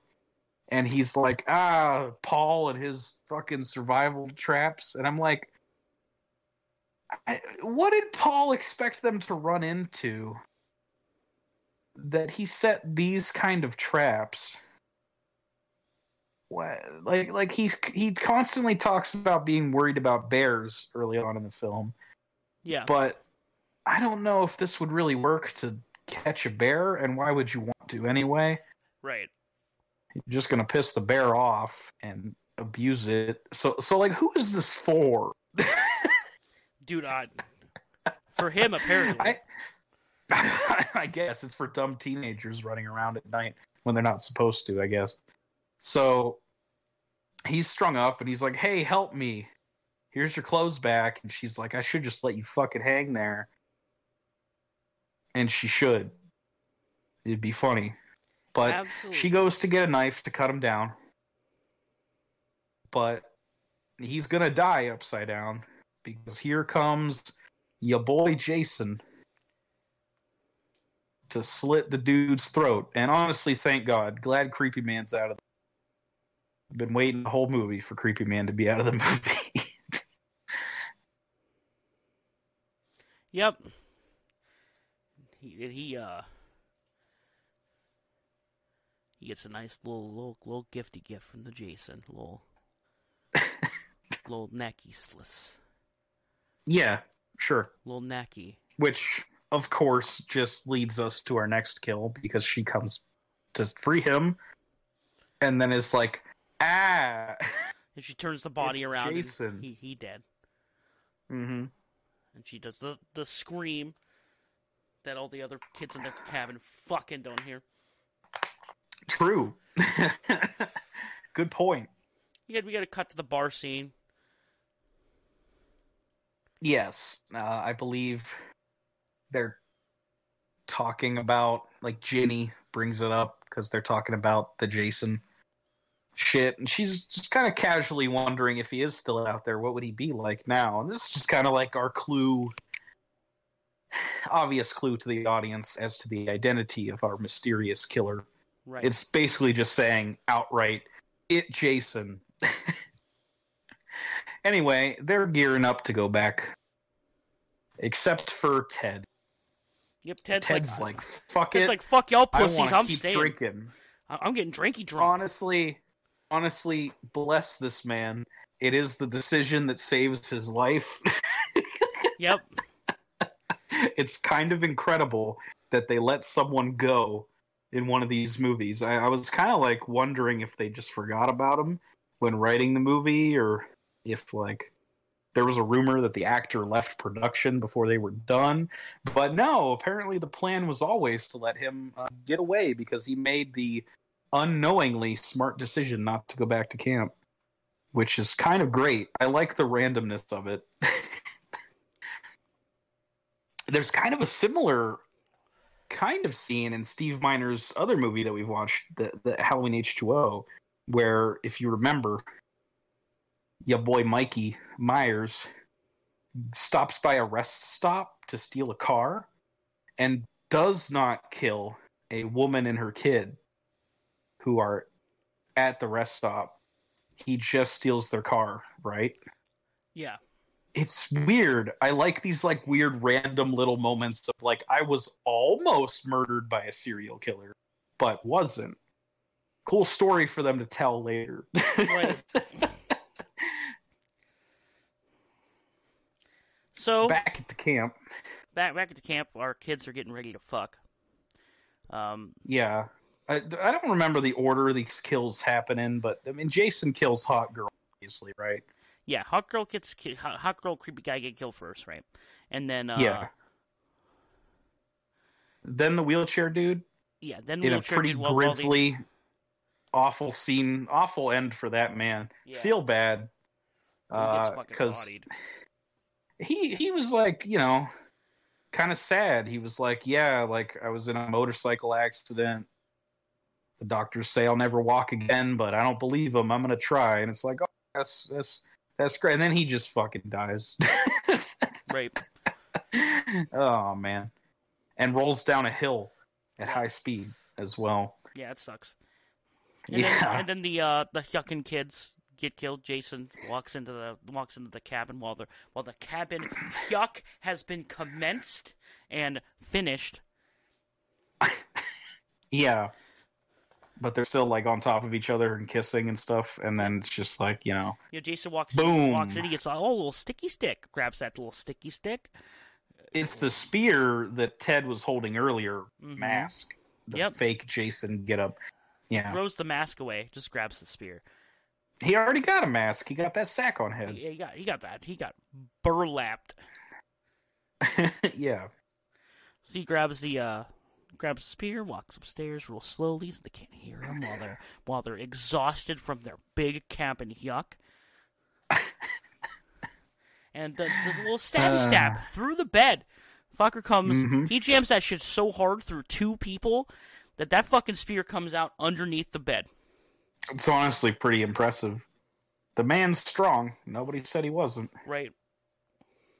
And he's like ah Paul and his fucking survival traps. And I'm like I, what did Paul expect them to run into that he set these kind of traps like like he's he constantly talks about being worried about bears early on in the film Yeah. but i don't know if this would really work to catch a bear and why would you want to anyway right. you're just gonna piss the bear off and abuse it so so like who is this for Dude, I, for him apparently. I I guess it's for dumb teenagers running around at night when they're not supposed to, I guess. So he's strung up and he's like, Hey, help me. Here's your clothes back. And she's like, I should just let you fucking hang there. And she should. It'd be funny. But Absolutely. she goes to get a knife to cut him down. But he's gonna die upside down because here comes your boy Jason to slit the dude's throat. And honestly, thank God. Glad Creepy Man's out of the been waiting the whole movie for Creepy Man to be out of the movie. Yep. He did he uh he gets a nice little little little gifty gift from the Jason, little little necky sliss, yeah, sure. little necky. Which, of course, just leads us to our next kill because she comes to free him and then is like, ah. And she turns the body It's around Jason. and he he dead. mm-hmm. And she does the the scream that all the other kids in the cabin fucking don't hear. True. Good point. Yeah, we got to cut to the bar scene. Yes, uh, I believe they're talking about like Ginny brings it up because they're talking about the Jason shit, and she's just kind of casually wondering if he is still out there, what would he be like now? And this is just kind of like our clue, obvious clue to the audience as to the identity of our mysterious killer. Right. It's basically just saying outright, it Jason. anyway, they're gearing up to go back. Except for Ted. yep. Ted's, Ted's like, like, fuck it. like fuck y'all pussies. to I'm keep staying. drinking. I- I'm getting drinky drunk. Honestly, honestly, bless this man. It is the decision that saves his life. Yep. it's kind of incredible that they let someone go in one of these movies. I, I was kind of like wondering if they just forgot about him when writing the movie, or if like there was a rumor that the actor left production before they were done. But no, apparently the plan was always to let him uh, get away because he made the unknowingly smart decision not to go back to camp, which is kind of great. I like the randomness of it. there's kind of a similar kind of scene in Steve Miner's other movie that we've watched, the, the Halloween H2O, where if you remember, your boy Mikey Myers stops by a rest stop to steal a car and does not kill a woman and her kid who are at the rest stop. He just steals their car, right? Yeah. It's weird. I like these like weird random little moments of like I was almost murdered by a serial killer, but wasn't. Cool story for them to tell later. Right. So Back at the camp. back back at the camp, our kids are getting ready to fuck. Um, Yeah. I, I don't remember the order these kills happen in, but I mean, Jason kills Hot Girl, obviously, right? yeah, hot girl gets ki- hot, girl creepy guy get killed first, right? And then uh, yeah. Then the wheelchair dude yeah, then in a pretty dude, while- while grisly, awful scene, awful end for that man. Yeah. Feel bad. gets Uh, because he he was like you know kind of sad he was like yeah like i was in a motorcycle accident the doctors say i'll never walk again but i don't believe them i'm gonna try and it's like oh that's that's that's great and then he just fucking dies Right. oh man and rolls down a hill at high speed as well Yeah, it sucks. And yeah Then, and then the uh, the yucking kids get killed. Jason walks into the walks into the cabin while the while the cabin yuck has been commenced and finished. yeah but they're still like on top of each other and kissing and stuff and then it's just like you know You know, Jason walks Boom. in, walks in, he gets a oh, little sticky stick, grabs that little sticky stick. it's the spear that Ted was holding earlier. Mhm. Mask, the Yep. fake Jason get up. Yeah, Throws the mask away, just grabs the spear. he already got a mask. He got that sack on head. Yeah, he got he got that. He got burlapped. yeah, So he grabs the uh grabs the spear, walks upstairs real slowly so they can't hear him while they're while they're exhausted from their big camp and yuck. and the, does a little stabby Uh. stab through the bed. Fucker comes, Mhm. he jams that shit so hard through two people that that fucking spear comes out underneath the bed. it's honestly pretty impressive. The man's strong. Nobody said he wasn't. Right.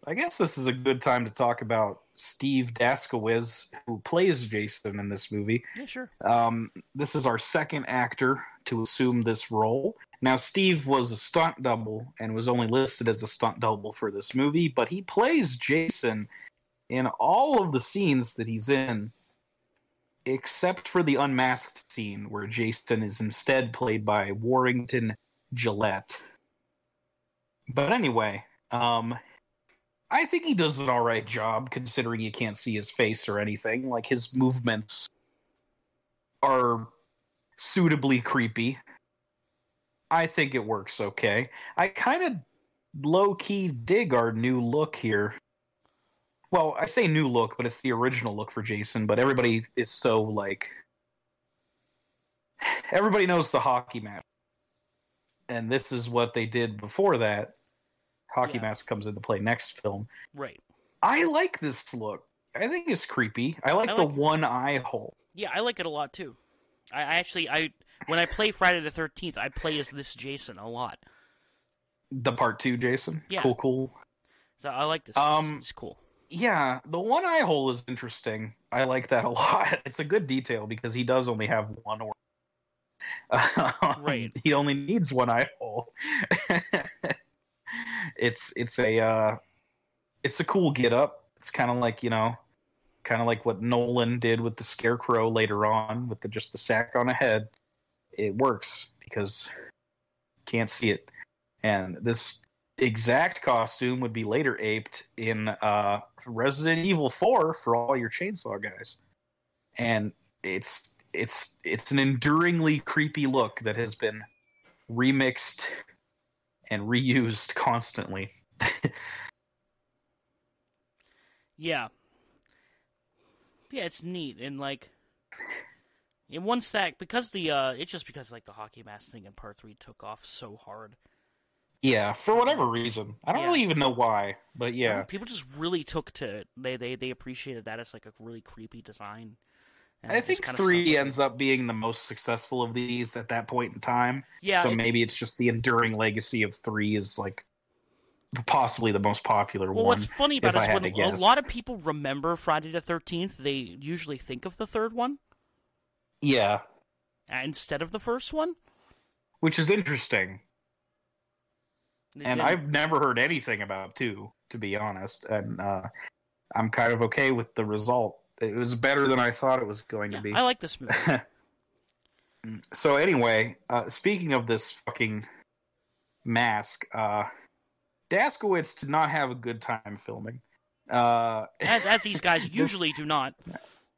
I guess this is a good time to talk about Steve Daskawisz, who plays Jason in this movie. Yeah, sure. Um, this is our second actor to assume this role. Now, Steve was a stunt double and was only listed as a stunt double for this movie, but he plays Jason in all of the scenes that he's in, except for the unmasked scene where Jason is instead played by Warrington Gillette. But anyway, um, I think he does an all right job considering you can't see his face or anything. Like his movements are suitably creepy. I think it works okay. I kind of low key dig our new look here. Well, I say new look, but it's the original look for Jason, but everybody is so like everybody knows the hockey mask. And this is what they did before that. Hockey Yeah. mask comes into play next film. Right. I like this look. I think it's creepy. I like I the like- one eye hole. Yeah, I like it a lot too. I, I actually I when I play Friday the Thirteenth, I play as this Jason a lot. The part two, Jason. Yeah. Cool, cool. So I like this. Um, it's cool. Yeah, the one eye hole is interesting. I like that a lot. It's a good detail because he does only have one or Right. He only needs one eye hole. it's it's a uh, it's a cool get up. It's kind of like you know, kind of like what Nolan did with the Scarecrow later on with the just the sack on a head. It works because can't see it, and this exact costume would be later aped in uh, Resident Evil 4 for all your chainsaw guys. And it's it's it's an enduringly creepy look that has been remixed and reused constantly. Yeah. Yeah, it's neat and like in one stack because the uh it's just because like the hockey mask thing in part three took off so hard. Yeah, for whatever reason. I don't Yeah. really even know why, but yeah. people just really took to it. They they they appreciated that as like a really creepy design. And I think three ends up being the most successful of these at that point in time. Yeah, so it- maybe it's just the enduring legacy of three is like possibly the most popular Well, one. what's funny about it is when a lot of people remember Friday the Thirteenth, they usually think of the third one Yeah, uh, instead of the first one. which is interesting. And I've never heard anything about two, to be honest. And uh, I'm kind of okay with the result. It was better than I thought it was going yeah, to be. I like this movie. so anyway, uh, speaking of this fucking mask, uh, Daskawisz did not have a good time filming. Uh, as, as these guys This- usually do not.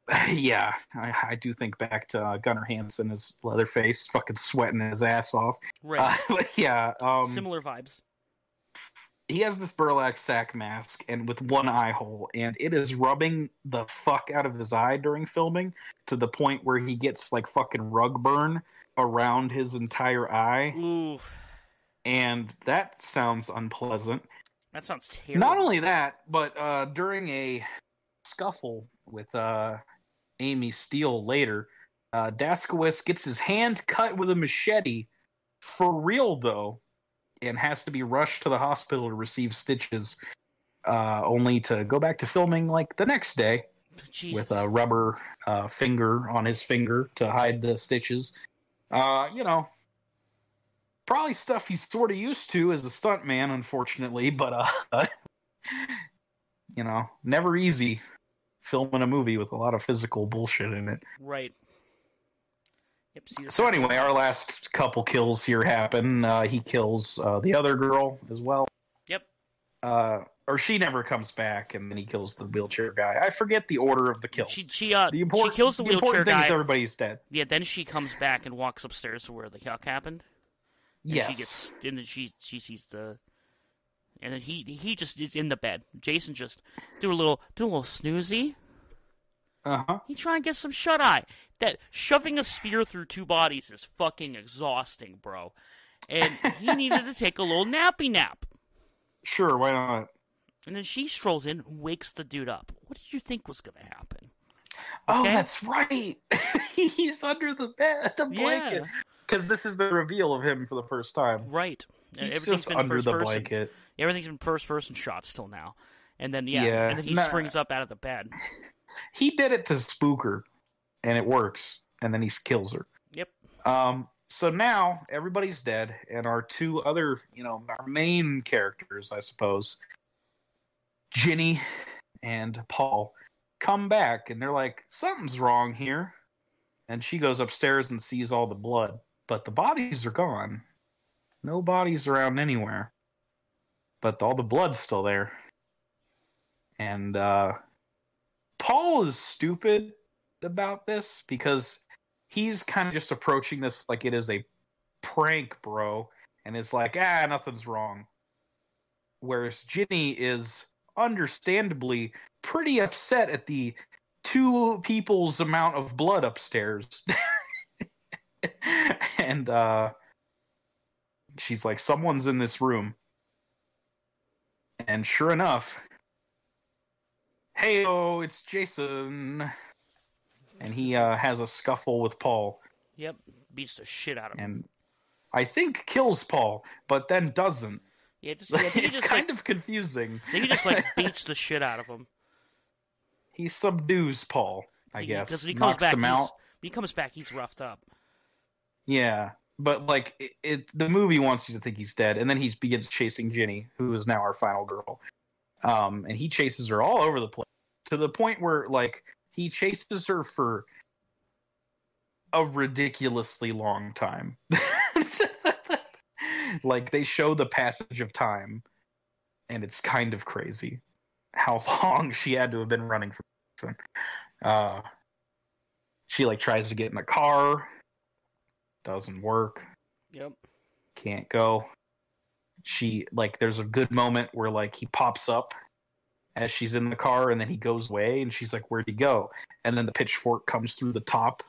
yeah, I, I do think back to uh, Gunnar Hansen, his Leatherface, fucking sweating his ass off. Right. Uh, but yeah, um, Similar vibes. He has this burlap sack mask and with one eye hole, and it is rubbing the fuck out of his eye during filming to the point where he gets like fucking rug burn around his entire eye, Ooh, and that sounds unpleasant. that sounds terrible. Not only that, but uh, during a scuffle with uh, Amy Steel later, uh, Daskawisz gets his hand cut with a machete for real, though, and has to be rushed to the hospital to receive stitches, uh, only to go back to filming like the next day Jesus. with a rubber uh, finger on his finger to hide the stitches. Uh, you know, probably stuff he's sort of used to as a stuntman, unfortunately, but uh, you know, never easy filming a movie with a lot of physical bullshit in it. Right. Yep. So anyway, our last couple kills here happen. Uh, he kills uh, the other girl as well. Yep. Uh, or she never comes back, and then he kills the wheelchair guy. I forget the order of the kills. She she uh the she important, kills the wheelchair important thing guy. is everybody's dead. Yeah. Then she comes back and walks upstairs to where the yuck happened. And Yes. She gets and then she she sees the. And then he he just is in the bed. Jason just do a little do a little snoozy. Uh huh. He try and get some shut eye. That shoving a spear through two bodies is fucking exhausting, bro. And he needed to take a little nappy nap. Sure, why not? And then she strolls in, wakes the dude up. What did you think was gonna happen? Oh, that's right. He's under the bed, the blanket. Yeah, Because this is the reveal of him for the first time. right. He's Everything's just been under first the person. blanket. Everything's been first person shots till now. And then yeah, Yeah, and then he nah. springs up out of the bed. He did it to spook her, and it works. And then he kills her. Yep. Um. So now everybody's dead, and our two other, you know, our main characters, I suppose, Ginny and Paul, come back, and they're like, "Something's wrong here." And she goes upstairs and sees all the blood, but the bodies are gone. No bodies around anywhere, but all the blood's still there. And uh, Paul is stupid about this because he's kind of just approaching this like it is a prank, bro, and is like, ah, nothing's wrong. Whereas Ginny is understandably pretty upset at the two people's amount of blood upstairs. and uh she's like, someone's in this room. And sure enough, hey, oh, it's Jason. And he uh, has a scuffle with Paul Yep. Beats the shit out of him. and I think kills Paul, but then doesn't. Yeah, just, yeah, I think he it's just kind like, of confusing. He just like beats the shit out of him. He subdues Paul, I He- guess. Because he comes knocks back, him out. he comes back, he's roughed up. Yeah, but like it, it, the movie wants you to think he's dead, and then he begins chasing Ginny, who is now our final girl. Um, and he chases her all over the place to the point where like he chases her for a ridiculously long time. like they show the passage of time, and it's kind of crazy how long she had to have been running from. Jason. Uh, she like tries to get in the car doesn't work Yep. can't go she like there's a good moment where like he pops up as she's in the car and then he goes away and she's like where'd he go and then the pitchfork comes through the top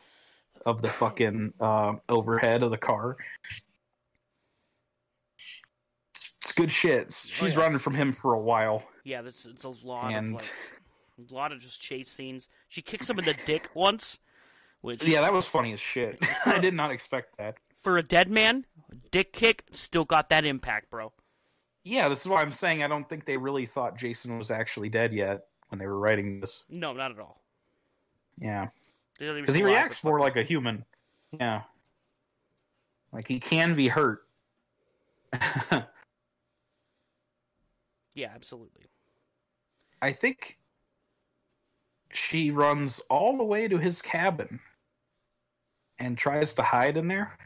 of the fucking uh, overhead of the car it's It's good shit. She's yeah. running from him for a while. Yeah, this it's a lot And- of like a lot of just chase scenes. She kicks him in the dick once, which Yeah, that was funny as shit. I did not expect that. for a dead man, dick kick still got that impact, bro. Yeah, this is why I'm saying I don't think they really thought Jason was actually dead yet when they were writing this. No, not at all. Yeah, They don't even because he reacts more like a human. Yeah, like he can be hurt. Yeah, absolutely. I think she runs all the way to his cabin and tries to hide in there.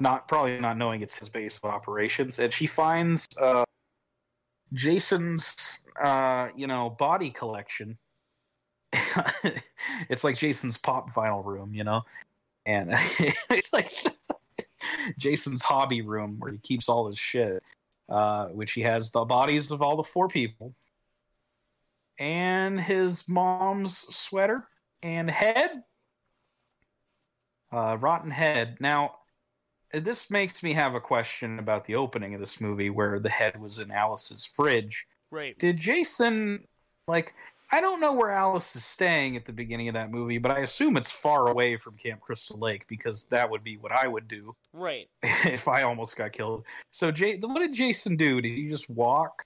Not probably not knowing it's his base of operations, and she finds uh, Jason's uh, you know body collection. it's like Jason's pop vinyl room, you know, and it's like Jason's hobby room where he keeps all his shit uh, which he has the bodies of all the four people, and his mom's sweater and head, uh, rotten head. Now, this makes me have a question about the opening of this movie, where the head was in Alice's fridge. Right. Did Jason like? I don't know where Alice is staying at the beginning of that movie, but I assume it's far away from Camp Crystal Lake because that would be what I would do Right. if I almost got killed. So, Jay, what did Jason do? Did he just walk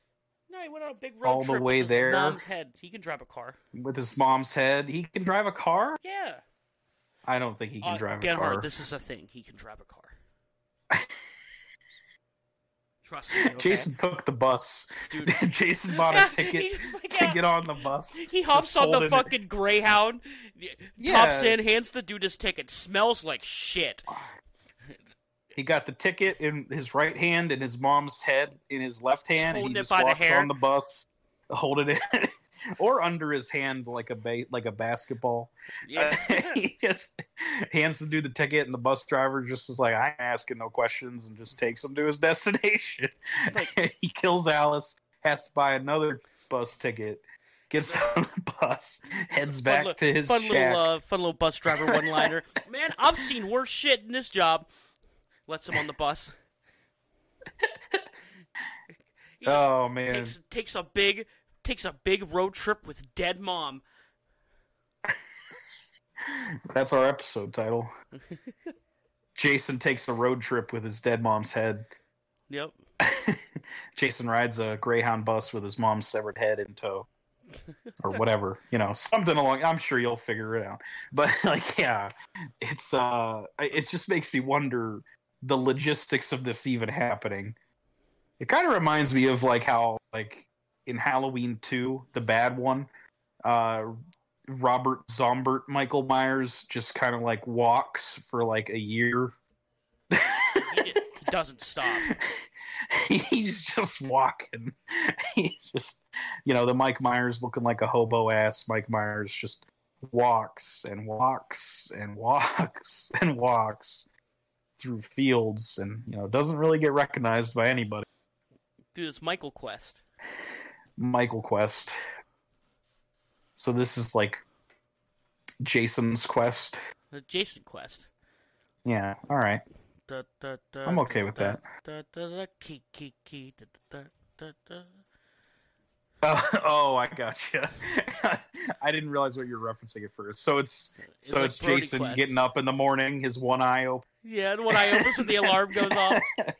No, he went on a big road All the way there? mom's head. He can drive a car. with his mom's head? He can drive a car? Yeah. I don't think he can Uh, drive a Gerhard, car. this is a thing. He can drive a car. Trust me. Okay? Jason took the bus. Dude. Jason bought Yeah, a ticket just, like, to yeah. get on the bus. He hops on the holding it. fucking Greyhound, Yeah. hops in, hands the dude his ticket. Smells like shit. He got the ticket in his right hand and his mom's head in his left hand. and he just by the walks on the bus, holding it, or under his hand like a ba- like a basketball. Yeah. he just hands the dude the ticket, and the bus driver just is like, "I ain't asking no questions," and just takes him to his destination. he kills Alice, has to buy another bus ticket, gets on the bus, heads back to his fun shack. little, uh, fun little bus driver one-liner. Man, I've seen worse shit in this job. Lets him on the bus. Oh man, takes takes a big takes a big road trip with dead mom. that's our episode title. Jason takes a road trip with his dead mom's head. Yep. Jason rides a Greyhound bus with his mom's severed head in tow, or whatever, you know, something along. I'm sure you'll figure it out. But like, yeah, it's uh, it just makes me wonder the logistics of this even happening. It kind of reminds me of like how like in Halloween two, the bad one, uh, Rob Zombie Michael Myers just kind of like walks for like a year. He, he doesn't stop. he's just walking. He's just, you know, the Mike Myers looking like a hobo ass Mike Myers just walks and walks and walks and walks through fields and, you know, doesn't really get recognized by anybody. Dude, it's Michael Quest. Michael Quest. So this is like Jason's quest. The Jason Quest. Yeah, all right. Da, da, da, I'm okay with that. Key, key, key. Oh, oh, I gotcha. I didn't realize what you were referencing at first. So it's It's so like it's Brody Jason Quest. getting up in the morning, his one eye open. Yeah, and when I open the alarm goes off.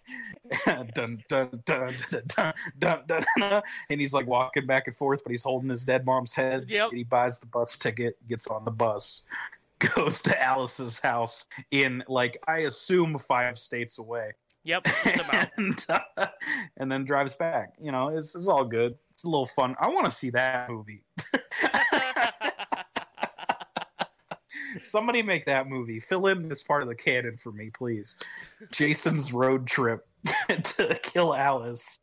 dun, dun, dun, dun, dun, dun, dun, and he's like walking back and forth, but he's holding his dead mom's head. Yep. And he buys the bus ticket, gets on the bus, goes to Alice's house in like I assume five states away. Yep, and, uh, and, then drives back. You know, it's, it's all good. It's a little fun. I want to see that movie. Somebody make that movie. Fill in this part of the canon for me, please. Jason's road trip to kill Alice.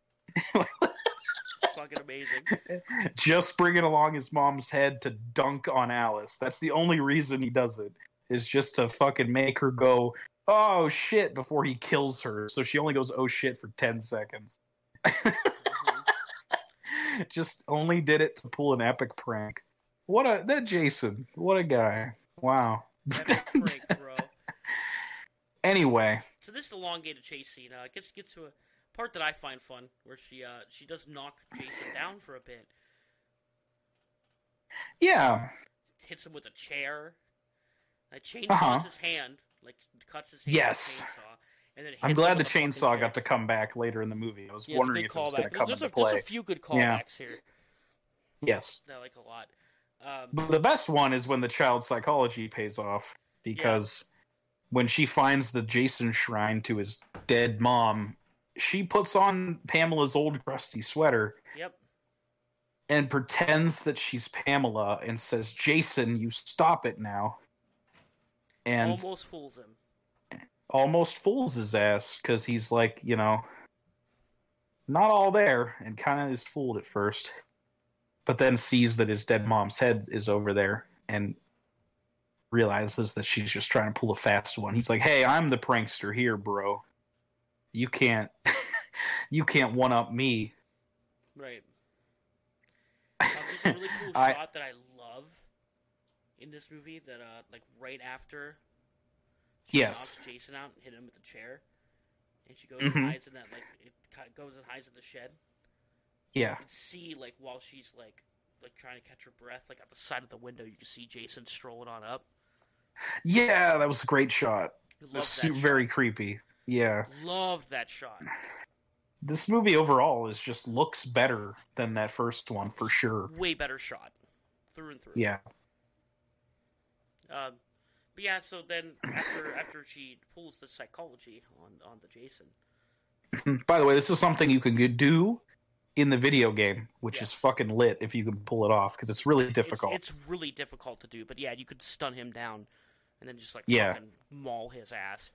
Fucking amazing. Just bringing along his mom's head to dunk on Alice. That's the only reason he does it. Is just to fucking make her go, oh shit, before he kills her. So she only goes, oh shit, for 10 seconds. Mm-hmm. just only did it to pull an epic prank. What a, that Jason, what a guy. Wow. Bro. Anyway, So this elongated chase scene uh, gets gets to a part that I find fun, where she uh she does knock Jason down for a bit, Yeah, hits him with a chair, like chainsaws Uh-huh. his hand, like cuts his hand Yes. with a chainsaw, and then I'm glad the a fucking chainsaw got to come back later in the movie. I was Yeah, a wondering if it was going to come There's, into a, there's a few good Yeah. callbacks here Yes, I like a lot. Um, but the best one is when the child psychology pays off because when she finds the Jason shrine to his dead mom, she puts on Pamela's old crusty sweater yep. and pretends that she's Pamela and says, "Jason, you stop it now." And Almost fools him. almost fools his ass because he's like, you know, not all there and kind of is fooled at first, but then sees that his dead mom's head is over there and realizes that she's just trying to pull a fast one. He's like, "Hey, I'm the prankster here, bro. You can't, you can't one up me." Right. Uh, there's a really cool I- shot that I love in this movie. That uh, like right after she Yes. knocks Jason out and hit him with the chair, and she goes Mhm. and hides in that like it goes and hides in the shed. Yeah, You can see like while she's like like trying to catch her breath, like at the side of the window, you can see Jason strolling on up. yeah, that was a great shot. Love that su- shot. very creepy. Yeah. Loved that shot. this movie overall is just looks better than that first one for sure. Way better shot, through and through. Yeah. Um, but yeah, so then after after she pulls the psychology on on the Jason, By the way, this is something you can do in the video game, which is fucking lit if you can pull it off because it's really difficult. It's, really difficult to do, but yeah, you could stun him down, and then just like Yeah. fucking maul his ass.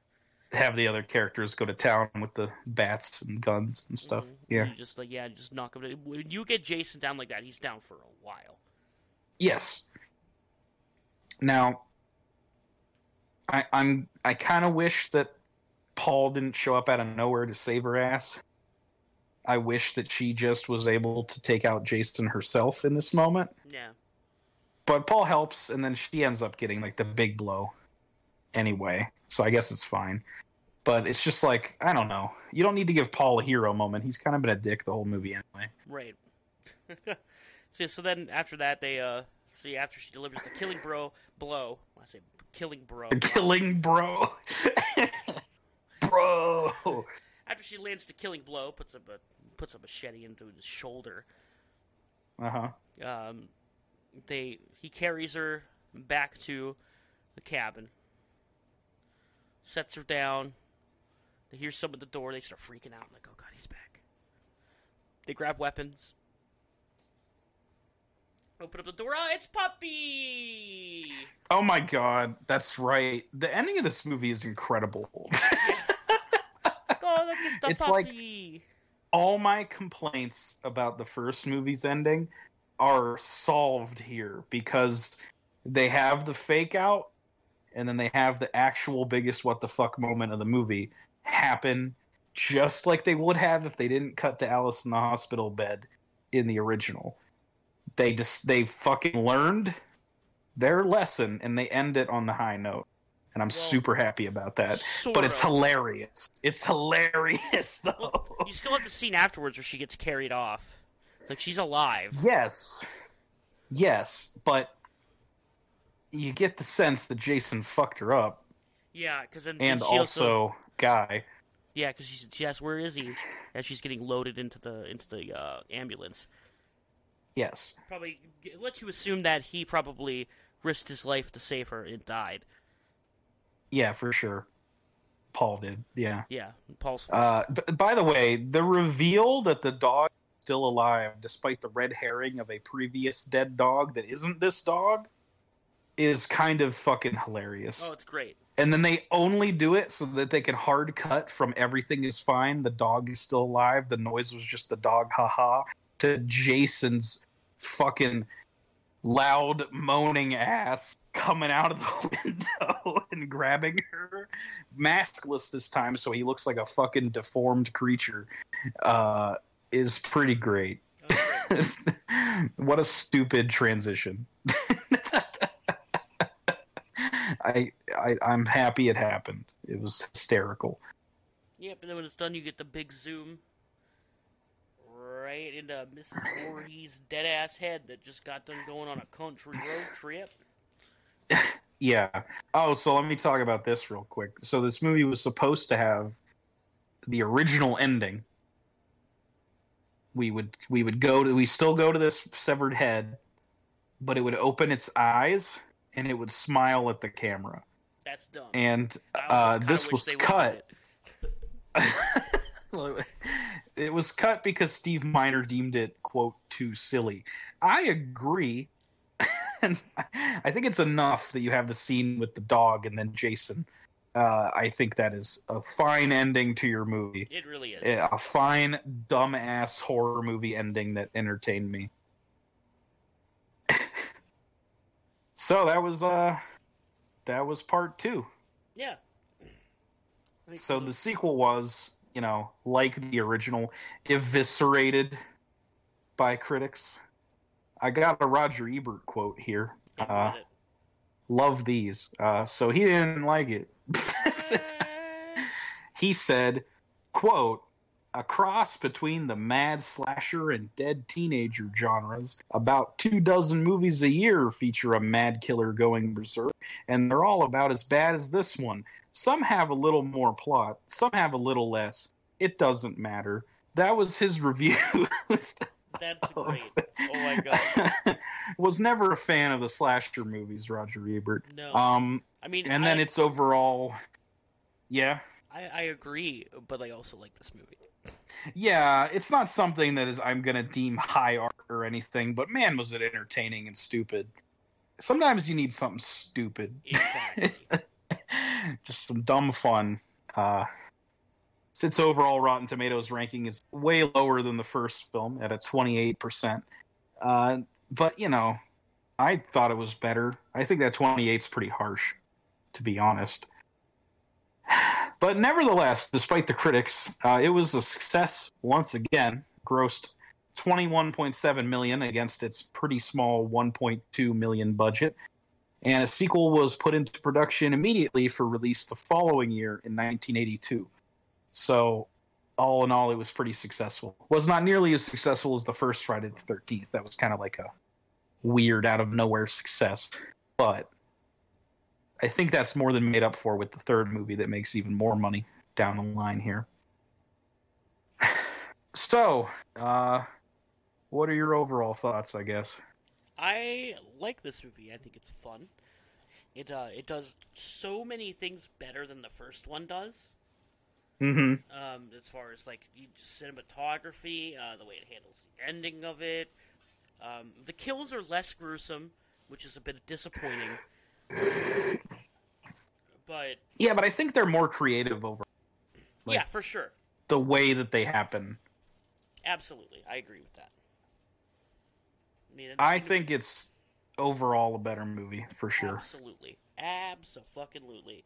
Have the other characters go to town with the bats and guns and stuff. Mhm. Yeah. you just like yeah, just knock him. down. When you get Jason down like that, he's down for a while. Yes. Now, I, I'm I kind of wish that Paul didn't show up out of nowhere to save her ass. I wish that she just was able to take out Jason herself in this moment. Yeah, But Paul helps, and then she ends up getting like the big blow anyway. So I guess it's fine. But it's just like I don't know. You don't need to give Paul a hero moment. He's kind of been a dick the whole movie anyway. right. so so then after that they uh see after she delivers the killing bro blow. I say killing bro. The killing bro, bro. After she lands the killing blow, puts up a puts a machete into his shoulder. Uh huh. um, they he carries her back to the cabin, sets her down. They hear someone at the door. They start freaking out, like, "Oh God, he's back!" They grab weapons. Open up the door. Oh, it's Puppy. Oh my god, that's right. The ending of this movie is incredible. Oh, look, it's the It's like- puppy. All my complaints about the first movie's ending are solved here because they have the fake out and then they have the actual biggest what the fuck moment of the movie happen just like they would have if they didn't cut to Alice in the hospital bed in the original. They just they fucking learned their lesson and they end it on the high note. And I'm Well, super happy about that. But it's of. hilarious. It's hilarious though. Well, you still have the scene afterwards where she gets carried off. Like she's alive. Yes. Yes, but you get the sense that Jason fucked her up Yeah, because then and she also, Guy. Yeah, because she's she asks where is he as she's getting loaded into the into the uh, ambulance. Yes. Probably lets you assume that he probably risked his life to save her and died. Yeah, for sure. Paul did. Yeah. Yeah, Paul's. Uh, b- by the way, the reveal that the dog is still alive, despite the red herring of a previous dead dog that isn't this dog, is kind of fucking hilarious. oh, it's great. and then they only do it so that they can hard cut from everything is fine the dog is still alive the noise was just the dog haha to jason's fucking loud moaning ass coming out of the window and grabbing her maskless this time so he looks like a fucking deformed creature uh is pretty great what a stupid transition. I, I I'm happy it happened. It was hysterical. yep, and then when it's done, you get the big zoom right into Mrs. Voorhees dead ass head that just got done going on a country road trip. Yeah. Oh, so let me talk about this real quick. So this movie was supposed to have the original ending. We would we would go to we still go to this severed head, but it would open its eyes and it would smile at the camera. That's dumb. And uh, this was cut. did it. Well, it was cut because Steve Miner deemed it quote too silly. I agree. And I think it's enough that you have the scene with the dog and then Jason. Uh, I think that is a fine ending to your movie. It really is. Yeah, A fine dumbass horror movie ending that entertained me. so that was uh that was part 2. Yeah. So the sequel was, you know, like the original, eviscerated by critics. I got a Roger Ebert quote here. Uh, love these. Uh, so he didn't like it. he said, quote, a cross between the mad slasher and dead teenager genres. About two dozen movies a year feature a mad killer going berserk, and they're all about as bad as this one. Some have a little more plot, some have a little less. It doesn't matter. That was his review. That's great. Oh my god. was never a fan of the slasher movies, Roger Ebert. No. Um, I mean, and I, then it's overall, yeah, I, I agree, but I also like this movie. yeah. It's not something that is I'm gonna deem high art or anything, but man, was it entertaining and stupid. Sometimes you need something stupid, Exactly. just some dumb fun. Uh, its overall Rotten Tomatoes ranking is way lower than the first film at a 28%. Uh, but, you know, I thought it was better. I think that 28 is pretty harsh, to be honest. But nevertheless, despite the critics, uh, it was a success once again. Grossed 21.7 million against its pretty small 1.2 million budget, and a sequel was put into production immediately for release the following year in 1982. So, all in all, it was pretty successful. Was not nearly as successful as the first Friday the 13th. That was kind of like a weird out of nowhere success, but I think that's more than made up for with the third movie that makes even more money down the line here. So, uh, what are your overall thoughts? I guess. I like this movie. I think it's fun. It uh, it does so many things better than the first one does. Mm-hmm. Um, as far as like cinematography, uh, the way it handles the ending of it. Um, the kills are less gruesome, which is a bit disappointing. But Yeah, but I think they're more creative over Like- yeah, for sure, the way that they happen. absolutely, I agree with that. I mean, I think it's overall a better movie for sure. absolutely, absolutely.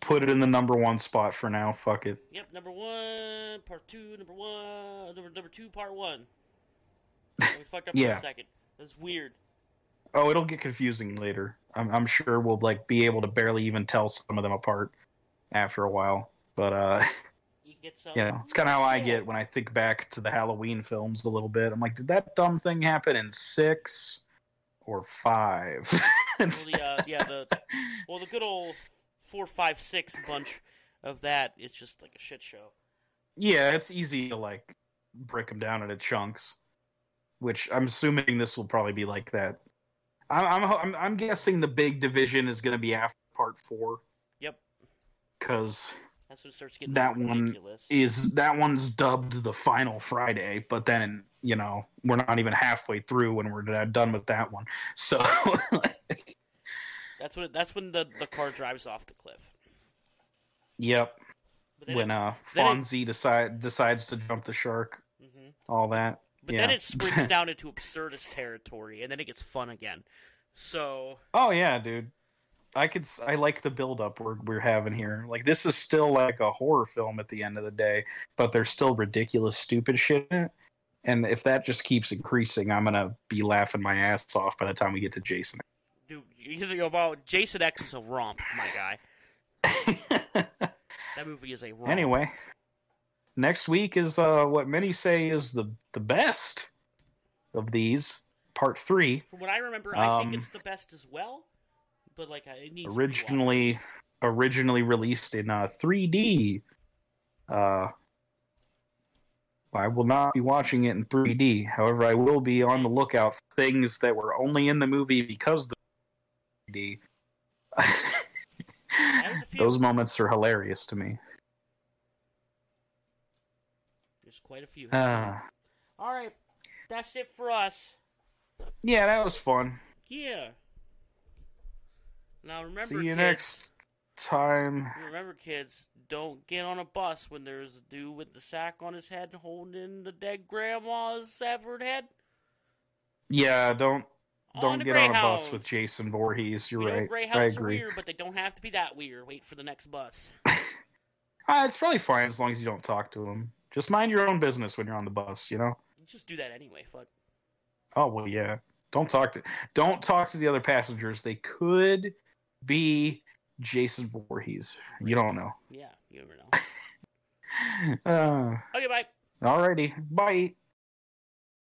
Put it in the number one spot for now. Fuck it. Yep, number one, part two, number one, number number two, part one. we fucked up for Yeah. a second. That's weird. Oh, it'll get confusing later. I'm, I'm sure we'll like be able to barely even tell some of them apart after a while. But uh, You get some. yeah, it's kind of how I get when I think back to the Halloween films a little bit. I'm like, did that dumb thing happen in six or five? Well, the, uh, yeah, the well, the good old four, five, six bunch of that. It's just like a shit show. yeah, it's easy to like break them down into chunks. Which I'm assuming this will probably be like that. I'm I'm I'm, guessing the big division is going to be after part four Yep, because that's when starts getting That one is that one's dubbed the final Friday, but then you know we're not even halfway through when we're done with that one. So That's when that's when the the car drives off the cliff. yep, when it, uh it- Fonzie decide decides to jump the shark, mhm. all that. but yeah. then it springs down into absurdist territory, and then it gets fun again. So Oh yeah, dude. I could I like the build up we're we're having here. Like this is still like a horror film at the end of the day, but there's still ridiculous stupid shit in it. And if that just keeps increasing, I'm gonna be laughing my ass off by the time we get to Jason. You think about Jason X is a romp, my guy. That movie is a romp. anyway, next week is uh, what many say is the the best of these, part three. From what I remember, I think Um, it's the best as well. But like, I- it needs Originally, originally released in uh, 3D. Uh, I will not be watching it in 3D. However, I will be on the lookout for things that were only in the movie because the 3D. There's a few. Those moments are hilarious to me. There's quite a few. Uh, All right, that's it for us. yeah, that was fun. Yeah. Now remember, See you kids, next time. Remember, kids, don't get on a bus when there's a dude with the sack on his head holding the dead grandma's severed head. Yeah, don't on don't get on a bus with Jason Voorhees. You're We right. I Greyhounds are agree. weird, but they don't have to be that weird. Wait for the next bus. Uh, it's probably fine as long as you don't talk to him. Just mind your own business when you're on the bus, you know? Just do that anyway. Fuck. Oh well yeah. Don't talk to don't talk to the other passengers. They could be Jason Voorhees. You don't know. Yeah, you never know. Uh, Okay, bye. alrighty. Bye.